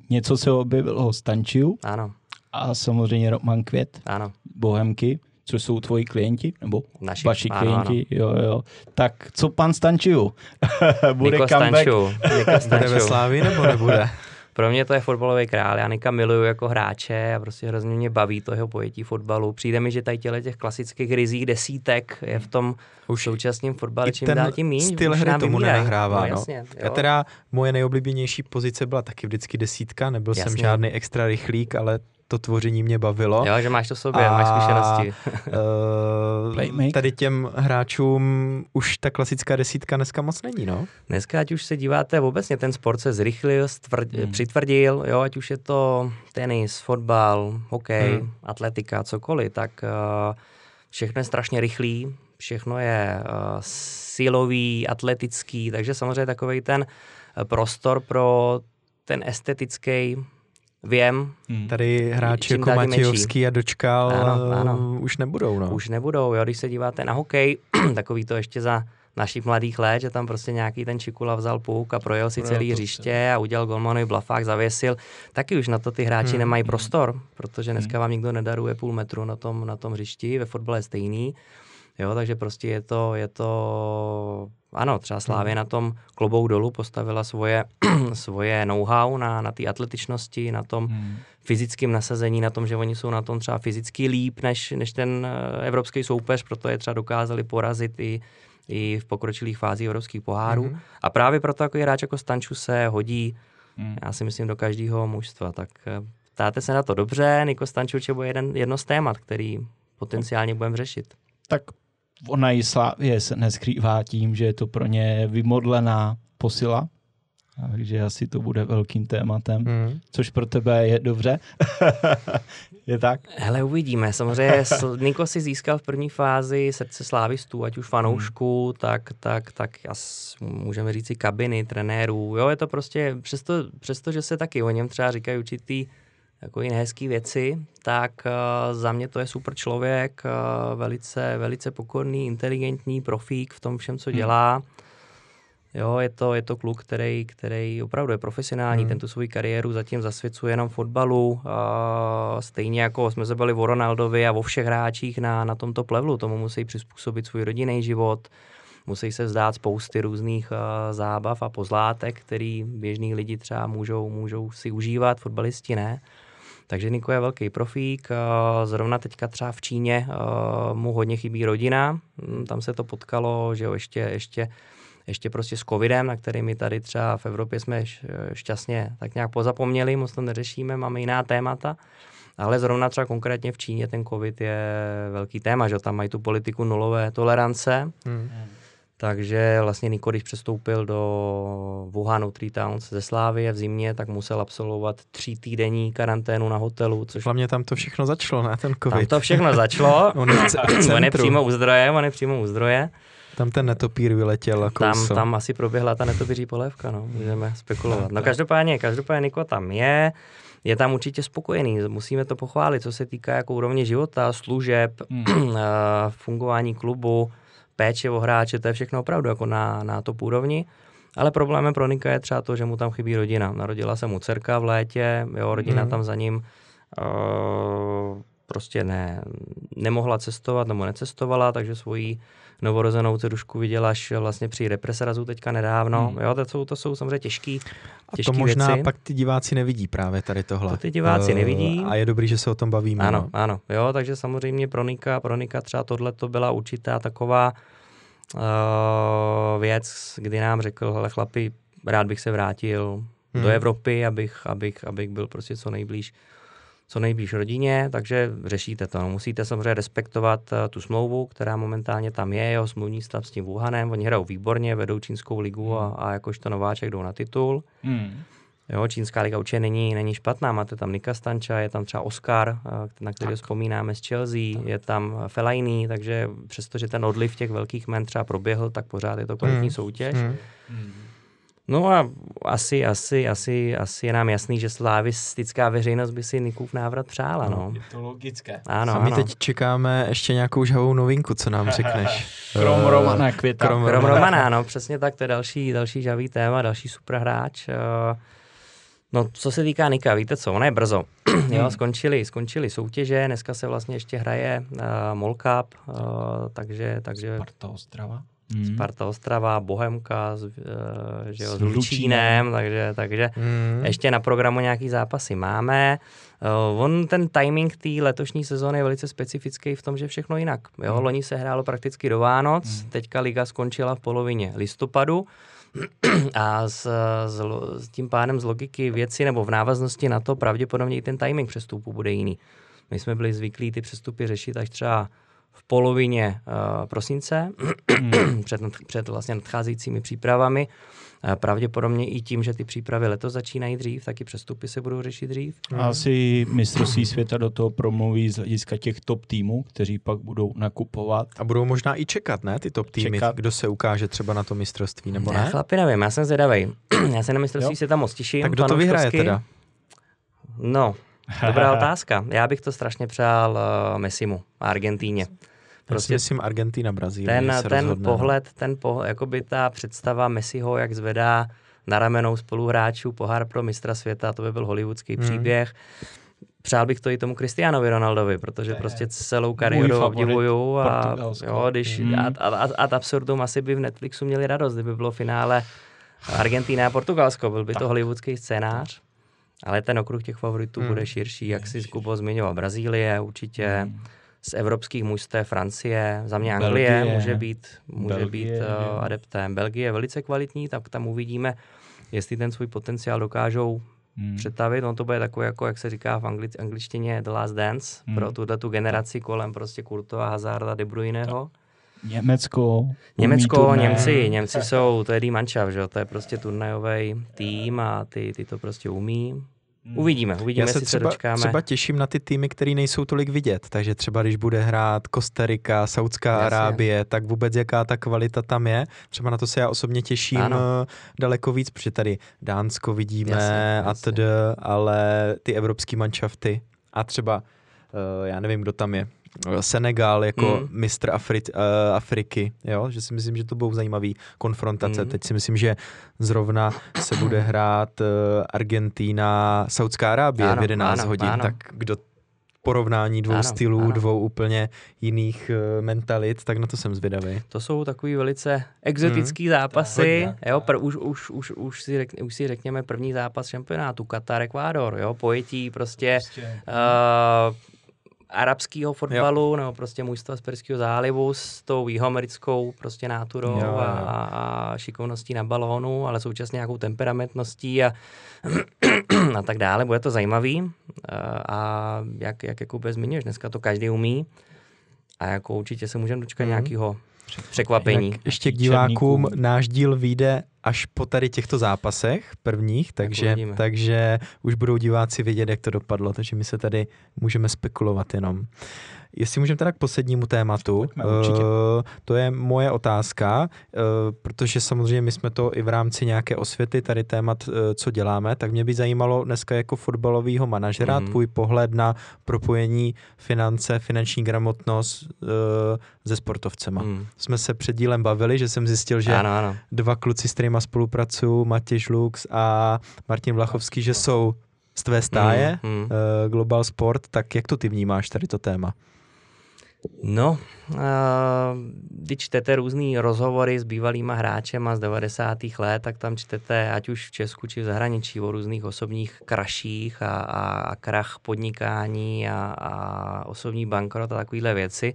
A: Něco se objevilo Stančiu.
C: Ano.
A: A samozřejmě Roman Květ.
C: Ano.
A: Bohemky což jsou tvoji klienti, nebo
C: Naši,
A: vaši
C: ano,
A: klienti, ano. jo, jo. Tak co pan Stančiu? *laughs*
C: bude Niko comeback? Stančiu.
B: Niko Stančiu. Bude ve Slávi nebo nebude? *laughs*
C: pro mě to je fotbalový král. Já Nika miluju jako hráče a prostě hrozně mě baví to jeho pojetí fotbalu. Přijde mi, že tady těle těch klasických rizích desítek je v tom už současném fotbale čím dál tím méně.
B: styl hry tomu nenahrává. No, jasně, no. Já teda, moje nejoblíbenější pozice byla taky vždycky desítka, nebyl jasně. jsem žádný extra rychlík, ale to tvoření mě bavilo.
C: Jo, že máš to v sobě, a, máš zkušenosti. *laughs*
B: uh, tady těm hráčům už ta klasická desítka dneska moc není, no?
C: Dneska, ať už se díváte, obecně ten sport se zrychlil, stvrd, hmm. přitvrdil, jo, ať už je to tenis, fotbal, hokej, hmm. atletika, cokoliv, tak uh, všechno je strašně rychlý, všechno je uh, silový, atletický, takže samozřejmě takový ten prostor pro ten estetický Vím.
B: Hmm. Tady hráči jako Matějovský a Dočkal ano, ano. už nebudou. No.
C: Už nebudou, jo, když se díváte na hokej, *clears throat* takový to ještě za našich mladých let, že tam prostě nějaký ten Čikula vzal puk a projel si celý hřiště a udělal golmanový blafák, zavěsil. Taky už na to ty hráči hmm. nemají prostor, protože dneska hmm. vám nikdo nedaruje půl metru na tom, na tom hřišti, ve fotbale stejný. Jo, takže prostě je to, je to ano, třeba Slávě hmm. na tom klobou dolů postavila svoje, *clears throat* svoje know-how na, na té atletičnosti, na tom hmm. fyzickém nasazení, na tom, že oni jsou na tom třeba fyzicky líp než, než ten eh, evropský soupeř, proto je třeba dokázali porazit i, i v pokročilých fázích evropských pohárů. Hmm. A právě proto jako hráč jako Stanču se hodí, hmm. já si myslím, do každého mužstva. Tak eh, ptáte se na to dobře, Niko Stančuč je jeden, jedno z témat, který potenciálně budeme řešit.
A: Tak ona i Slávě se neskrývá tím, že je to pro ně vymodlená posila, takže asi to bude velkým tématem, mm. což pro tebe je dobře. *laughs* je tak?
C: Hele, uvidíme. Samozřejmě Niko si získal v první fázi srdce slávistů, ať už fanoušků, mm. tak, tak, tak můžeme říct i kabiny, trenérů. Jo, je to prostě, přesto, přesto, že se taky o něm třeba říkají určitý jako jiné hezké věci, tak uh, za mě to je super člověk, uh, velice, velice pokorný, inteligentní, profík v tom všem, co hmm. dělá. Jo, je to, je to kluk, který, který opravdu je profesionální, hmm. ten tu svou kariéru zatím zasvěcuje jenom fotbalu, uh, stejně jako jsme se byli o Ronaldovi a o všech hráčích na, na tomto plevlu, tomu musí přizpůsobit svůj rodinný život, musí se vzdát spousty různých uh, zábav a pozlátek, který běžní lidi třeba můžou, můžou si užívat, fotbalisti ne. Takže Niko je velký profík, zrovna teďka třeba v Číně mu hodně chybí rodina, hm, tam se to potkalo, že jo, ještě, ještě ještě prostě s covidem, na který my tady třeba v Evropě jsme šťastně tak nějak pozapomněli, moc to neřešíme, máme jiná témata, ale zrovna třeba konkrétně v Číně ten covid je velký téma, že tam mají tu politiku nulové tolerance, hmm. Takže vlastně Niko, když přestoupil do Wuhanu Three Towns ze Slávie v zimě, tak musel absolvovat tří týdenní karanténu na hotelu. Což...
B: Hlavně tam to všechno začalo, ne ten covid. Tam
C: to všechno začalo. *laughs* on, je on je přímo u zdroje, on je přímo u zdroje.
B: Tam ten netopír vyletěl a
C: tam, tam asi proběhla ta netopíří polévka, no, můžeme spekulovat. No každopádně, každopádně Niko tam je, je tam určitě spokojený, musíme to pochválit, co se týká jako úrovně života, služeb, hmm. *clears throat* fungování klubu, péče o hráče, to je všechno opravdu jako na, na top úrovni. Ale problémem pro Nika je třeba to, že mu tam chybí rodina. Narodila se mu dcerka v létě, jo, rodina mm. tam za ním uh, prostě ne, nemohla cestovat nebo necestovala, takže svoji novorozenou dcerušku viděla až vlastně při represerazu teďka nedávno. Hmm. Jo, to jsou, to jsou samozřejmě těžký, těžký
B: A to možná
C: věci.
B: pak ty diváci nevidí právě tady tohle.
C: To ty diváci uh, nevidí.
B: A je dobrý, že se o tom bavíme.
C: Ano, no. ano. Jo, takže samozřejmě pro Nika, pro Nika třeba tohle to byla určitá taková uh, věc, kdy nám řekl, hele chlapi, rád bych se vrátil hmm. do Evropy, abych, abych, abych byl prostě co nejblíž co nejblíž rodině, takže řešíte to. No, musíte samozřejmě respektovat uh, tu smlouvu, která momentálně tam je, jeho smluvní stav s tím Wuhanem. Oni hrajou výborně, vedou čínskou ligu hmm. a, a jakožto nováček jdou na titul. Hmm. Jo, čínská liga určitě není, není špatná, máte tam Nika Stanča, je tam třeba Oscar, uh, na který vzpomínáme z Chelsea, tak. je tam Fellaini, takže přestože ten odliv těch velkých men třeba proběhl, tak pořád je to kvalitní hmm. soutěž. Hmm. No a asi, asi, asi, asi je nám jasný, že slavistická veřejnost by si Nikův návrat přála, no.
A: Je to logické.
B: Ano, a my ano. teď čekáme ještě nějakou žhavou novinku, co nám řekneš. *laughs*
A: Krom uh, Romana Květa.
C: Krom, Krom Romana, no, přesně tak, to je další, další žavý téma, další super hráč. Uh, No, co se týká Nika, víte co, ono je brzo. *clears throat* jo, hmm. skončili, skončili soutěže, dneska se vlastně ještě hraje uh, Mall Cup, uh, takže, takže...
A: Sparta Ostrava?
C: Hmm. Sparta Ostrava, Bohemka s, uh, že jo, s, s Lučínem, takže, takže hmm. ještě na programu nějaký zápasy máme. Uh, on ten timing té letošní sezóny je velice specifický v tom, že všechno jinak. Jo? Hmm. Loni se hrálo prakticky do Vánoc, hmm. teďka liga skončila v polovině listopadu *clears throat* a s, s, s tím pádem z logiky věci nebo v návaznosti na to pravděpodobně i ten timing přestupu bude jiný. My jsme byli zvyklí ty přestupy řešit až třeba v polovině uh, prosince, hmm. *clears throat* před, před vlastně nadcházejícími přípravami. Uh, pravděpodobně i tím, že ty přípravy letos začínají dřív, taky přestupy se budou řešit dřív.
A: A asi mistrovství světa do toho promluví z hlediska těch top týmů, kteří pak budou nakupovat.
B: A budou možná i čekat, ne, ty top týmy, čekat. kdo se ukáže třeba na to mistrovství, nebo ne?
C: ne? Chlapi, nevím, já jsem zvědavý. *clears throat* já se na mistrovství jo. světa moc těším.
B: Tak kdo to vyhraje teda?
C: No, *laughs* Dobrá otázka. Já bych to strašně přál uh, Messimu a Argentíně.
B: Prostě myslím Argentina, Brazílie.
C: Ten, ten rozhodne, no. pohled, ten pohled, jakoby ta představa Messiho, jak zvedá na ramenou spoluhráčů pohár pro mistra světa, to by byl hollywoodský hmm. příběh. Přál bych to i tomu Cristianovi Ronaldovi, protože je prostě celou kariéru obdivuju a, jo, když, hmm. a, a, a, ad absurdum asi by v Netflixu měli radost, kdyby bylo finále Argentina a Portugalsko, byl by tak. to hollywoodský scénář. Ale ten okruh těch favoritů hmm. bude širší, jak si Kubo zmiňoval. Brazílie určitě, hmm. z evropských mužstev Francie, za mě Anglie Belgie. může být, může Belgie, být uh, adeptem. Belgie je velice kvalitní, tak tam uvidíme, jestli ten svůj potenciál dokážou hmm. přetavit. On to bude takový, jako jak se říká v anglič- angličtině The Last Dance, hmm. pro tuhle tu generaci kolem prostě Kurtova, Hazarda, De Bruyneho.
A: Německo.
C: Německo, Němci, Němci jsou, to je Die Mannschaft, že? to je prostě turnajový tým a ty, ty to prostě umí. Hmm. Uvidíme, uvidíme,
B: Já se třeba,
C: se dočkáme.
B: třeba těším na ty týmy, které nejsou tolik vidět, takže třeba když bude hrát Kostarika, Saudská Jasně. Arábie, tak vůbec jaká ta kvalita tam je. Třeba na to se já osobně těším ano. Eh, daleko víc, protože tady Dánsko vidíme jasně, a td, ale ty evropský manšafty a třeba, uh, já nevím, kdo tam je, Senegal jako mm. mistr Afri- uh, Afriky, jo? že si myslím, že to budou zajímavé konfrontace. Mm. Teď si myslím, že zrovna se bude *clears throat* hrát uh, Argentína, Saudská Arábie ano, v 11 ano, hodin, ano. tak kdo porovnání dvou ano, stylů, ano. dvou úplně jiných uh, mentalit, tak na to jsem zvědavý.
C: To jsou takový velice exotický hmm. zápasy, jo, pr- už, už, už, už, si řek, už si řekněme první zápas šampionátu, Katar, Ekvádor, jo, pojetí prostě, prostě. Uh, arabského fotbalu, jo. nebo prostě mužstva z Perského zálivu s tou jihoamerickou prostě náturou jo, a, a šikovností na balónu, ale současně nějakou temperamentností a, *clears throat* a tak dále. Bude to zajímavý a jak, jak Jakube zmiňuješ, dneska to každý umí a jako určitě se můžeme dočkat mm. nějakého překvapení. Jak
B: ještě k divákům, náš díl vyjde až po tady těchto zápasech prvních, takže, takže už budou diváci vědět, jak to dopadlo, takže my se tady můžeme spekulovat jenom. Jestli můžeme teda k poslednímu tématu, Pojďme, uh, to je moje otázka, uh, protože samozřejmě my jsme to i v rámci nějaké osvěty tady témat, uh, co děláme, tak mě by zajímalo dneska jako fotbalového manažera mm. tvůj pohled na propojení finance, finanční gramotnost uh, se sportovcema. Mm. Jsme se před dílem bavili, že jsem zjistil, že ano, ano. dva kluci, s kterými spolupracuju, Matěj Lux a Martin Vlachovský, že jsou z tvé stáje, mm, mm. Uh, Global Sport, tak jak to ty vnímáš tady to téma?
C: No, uh, když čtete různý rozhovory s bývalýma hráčema z 90. let, tak tam čtete, ať už v Česku či v zahraničí, o různých osobních kraších a, a, a krach podnikání a, a osobní bankrot a takovéhle věci.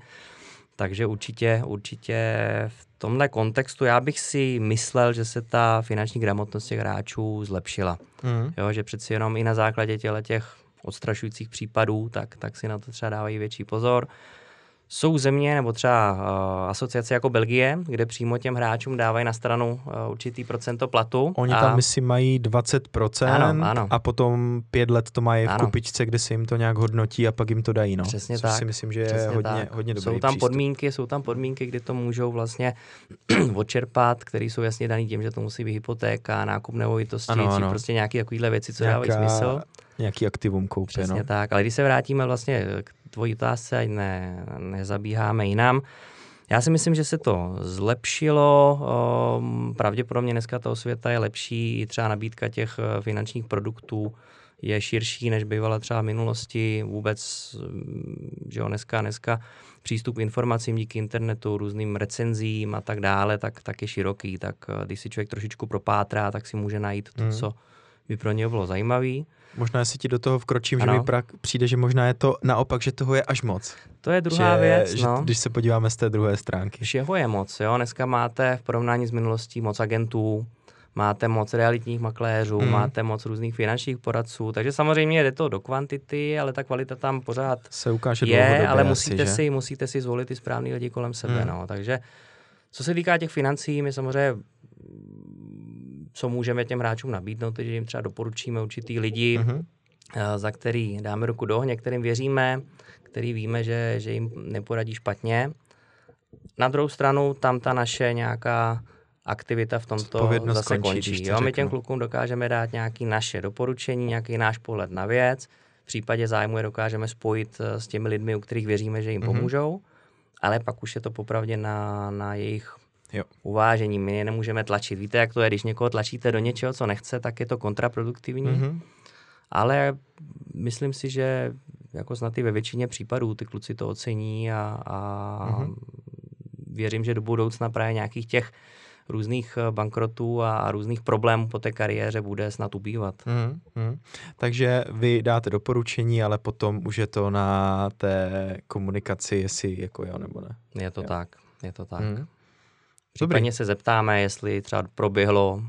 C: Takže určitě, určitě v tomhle kontextu já bych si myslel, že se ta finanční gramotnost těch hráčů zlepšila. Mm. Jo, že přeci jenom i na základě těch odstrašujících případů, tak, tak si na to třeba dávají větší pozor. Jsou země nebo třeba uh, asociace jako Belgie, kde přímo těm hráčům dávají na stranu uh, určitý procento platu.
B: Oni a... tam, myslím, mají 20% ano, ano. a potom pět let to mají v ano. kupičce, kde se jim to nějak hodnotí a pak jim to dají. No.
C: Přesně
B: Což
C: tak.
B: si myslím, že Přesně je hodně, tak. hodně dobrý
C: Jsou tam
B: přístup.
C: podmínky, jsou tam podmínky, kdy to můžou vlastně *clears throat* odčerpat, které jsou jasně daný tím, že to musí být hypotéka, nákup nemovitosti, ano, ano. prostě nějaké takovéhle věci, co Nějaká... dávají smysl
B: nějaký aktivum koupě.
C: Přesně
B: no.
C: tak, ale když se vrátíme vlastně k tvojí otázce, ať ne, nezabíháme jinam, já si myslím, že se to zlepšilo. Pravděpodobně dneska ta osvěta je lepší, i třeba nabídka těch eh, finančních produktů je širší, než bývala třeba v minulosti. Vůbec, mm, že jo, dneska, dneska přístup k informacím díky internetu, různým recenzím a tak dále, tak, tak je široký. Tak eh, když si člověk trošičku propátrá, tak si může najít to, hmm. co by pro něj bylo zajímavé.
B: Možná si ti do toho vkročím, ano. že mi prak přijde, že možná je to naopak, že toho je až moc.
C: To je druhá
B: že,
C: věc.
B: Že,
C: no.
B: Když se podíváme z té druhé stránky.
C: Všeho je moc. Jo? Dneska máte v porovnání s minulostí moc agentů, máte moc realitních makléřů, mm. máte moc různých finančních poradců, takže samozřejmě jde to do kvantity, ale ta kvalita tam pořád
B: se ukáže
C: je, ale musíte, asi, si, musíte si zvolit ty správný lidi kolem sebe. Mm. No. Takže co se týká těch financí, my samozřejmě co můžeme těm hráčům nabídnout, že jim třeba doporučíme určitý lidi, mm-hmm. za který dáme ruku do ohně, kterým věříme, který víme, že, že jim neporadí špatně. Na druhou stranu tam ta naše nějaká aktivita v tomto zase končí. končí jo? My těm klukům dokážeme dát nějaké naše doporučení, nějaký náš pohled na věc. V případě zájmu je dokážeme spojit eh, s těmi lidmi, u kterých věříme, že jim mm-hmm. pomůžou, ale pak už je to popravdě na, na jejich jo. uvážení. My je nemůžeme tlačit. Víte, jak to je, když někoho tlačíte do něčeho, co nechce, tak je to kontraproduktivní. Mm-hmm. Ale myslím si, že jako snad i ve většině případů ty kluci to ocení a, a mm-hmm. věřím, že do budoucna právě nějakých těch různých eh, bankrotů a různých problémů po té kariéře bude snad ubývat. Mm,
B: mm. Takže vy dáte doporučení, ale potom už je to na té komunikaci, jestli jako jo nebo ne.
C: Je to jo. tak, je to tak. Mm. Případně se zeptáme, jestli třeba proběhlo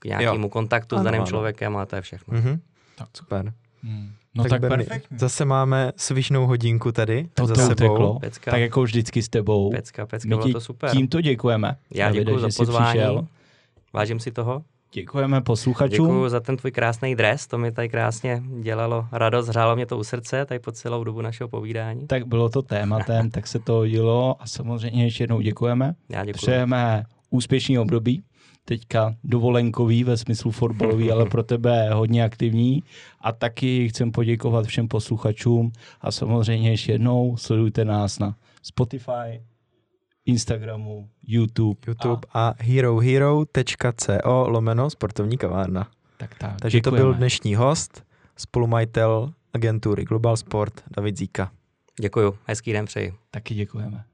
C: k nějakému jo. kontaktu ano, s daným ano. člověkem a to je všechno. Mm-hmm.
B: Tak super. Hmm. No tak, tak Berni, perfektně. Zase máme svišnou hodinku tady
A: to za sebou. Teklo. Pecka. Tak jako vždycky s tebou.
C: Pecka, pecka, bylo to super.
A: Tímto děkujeme.
C: Já děkuji za pozvání. Přišel. Vážím si toho.
A: Děkujeme posluchačům.
C: Děkuji za ten tvůj krásný dres, to mi tady krásně dělalo radost, hrálo mě to u srdce tady po celou dobu našeho povídání.
A: Tak bylo to tématem, tak se to hodilo a samozřejmě ještě jednou děkujeme.
C: Já děkuji.
A: Přejeme úspěšný období, teďka dovolenkový ve smyslu fotbalový, ale pro tebe hodně aktivní. A taky chcem poděkovat všem posluchačům a samozřejmě ještě jednou sledujte nás na Spotify, Instagramu, YouTube.
B: YouTube a, a herohero.co lomeno sportovní kavárna.
A: Tak, tak.
B: Takže děkujeme. to byl dnešní host, spolumajitel agentury Global Sport David Zíka.
C: Děkuju, hezký den přeji.
A: Taky děkujeme.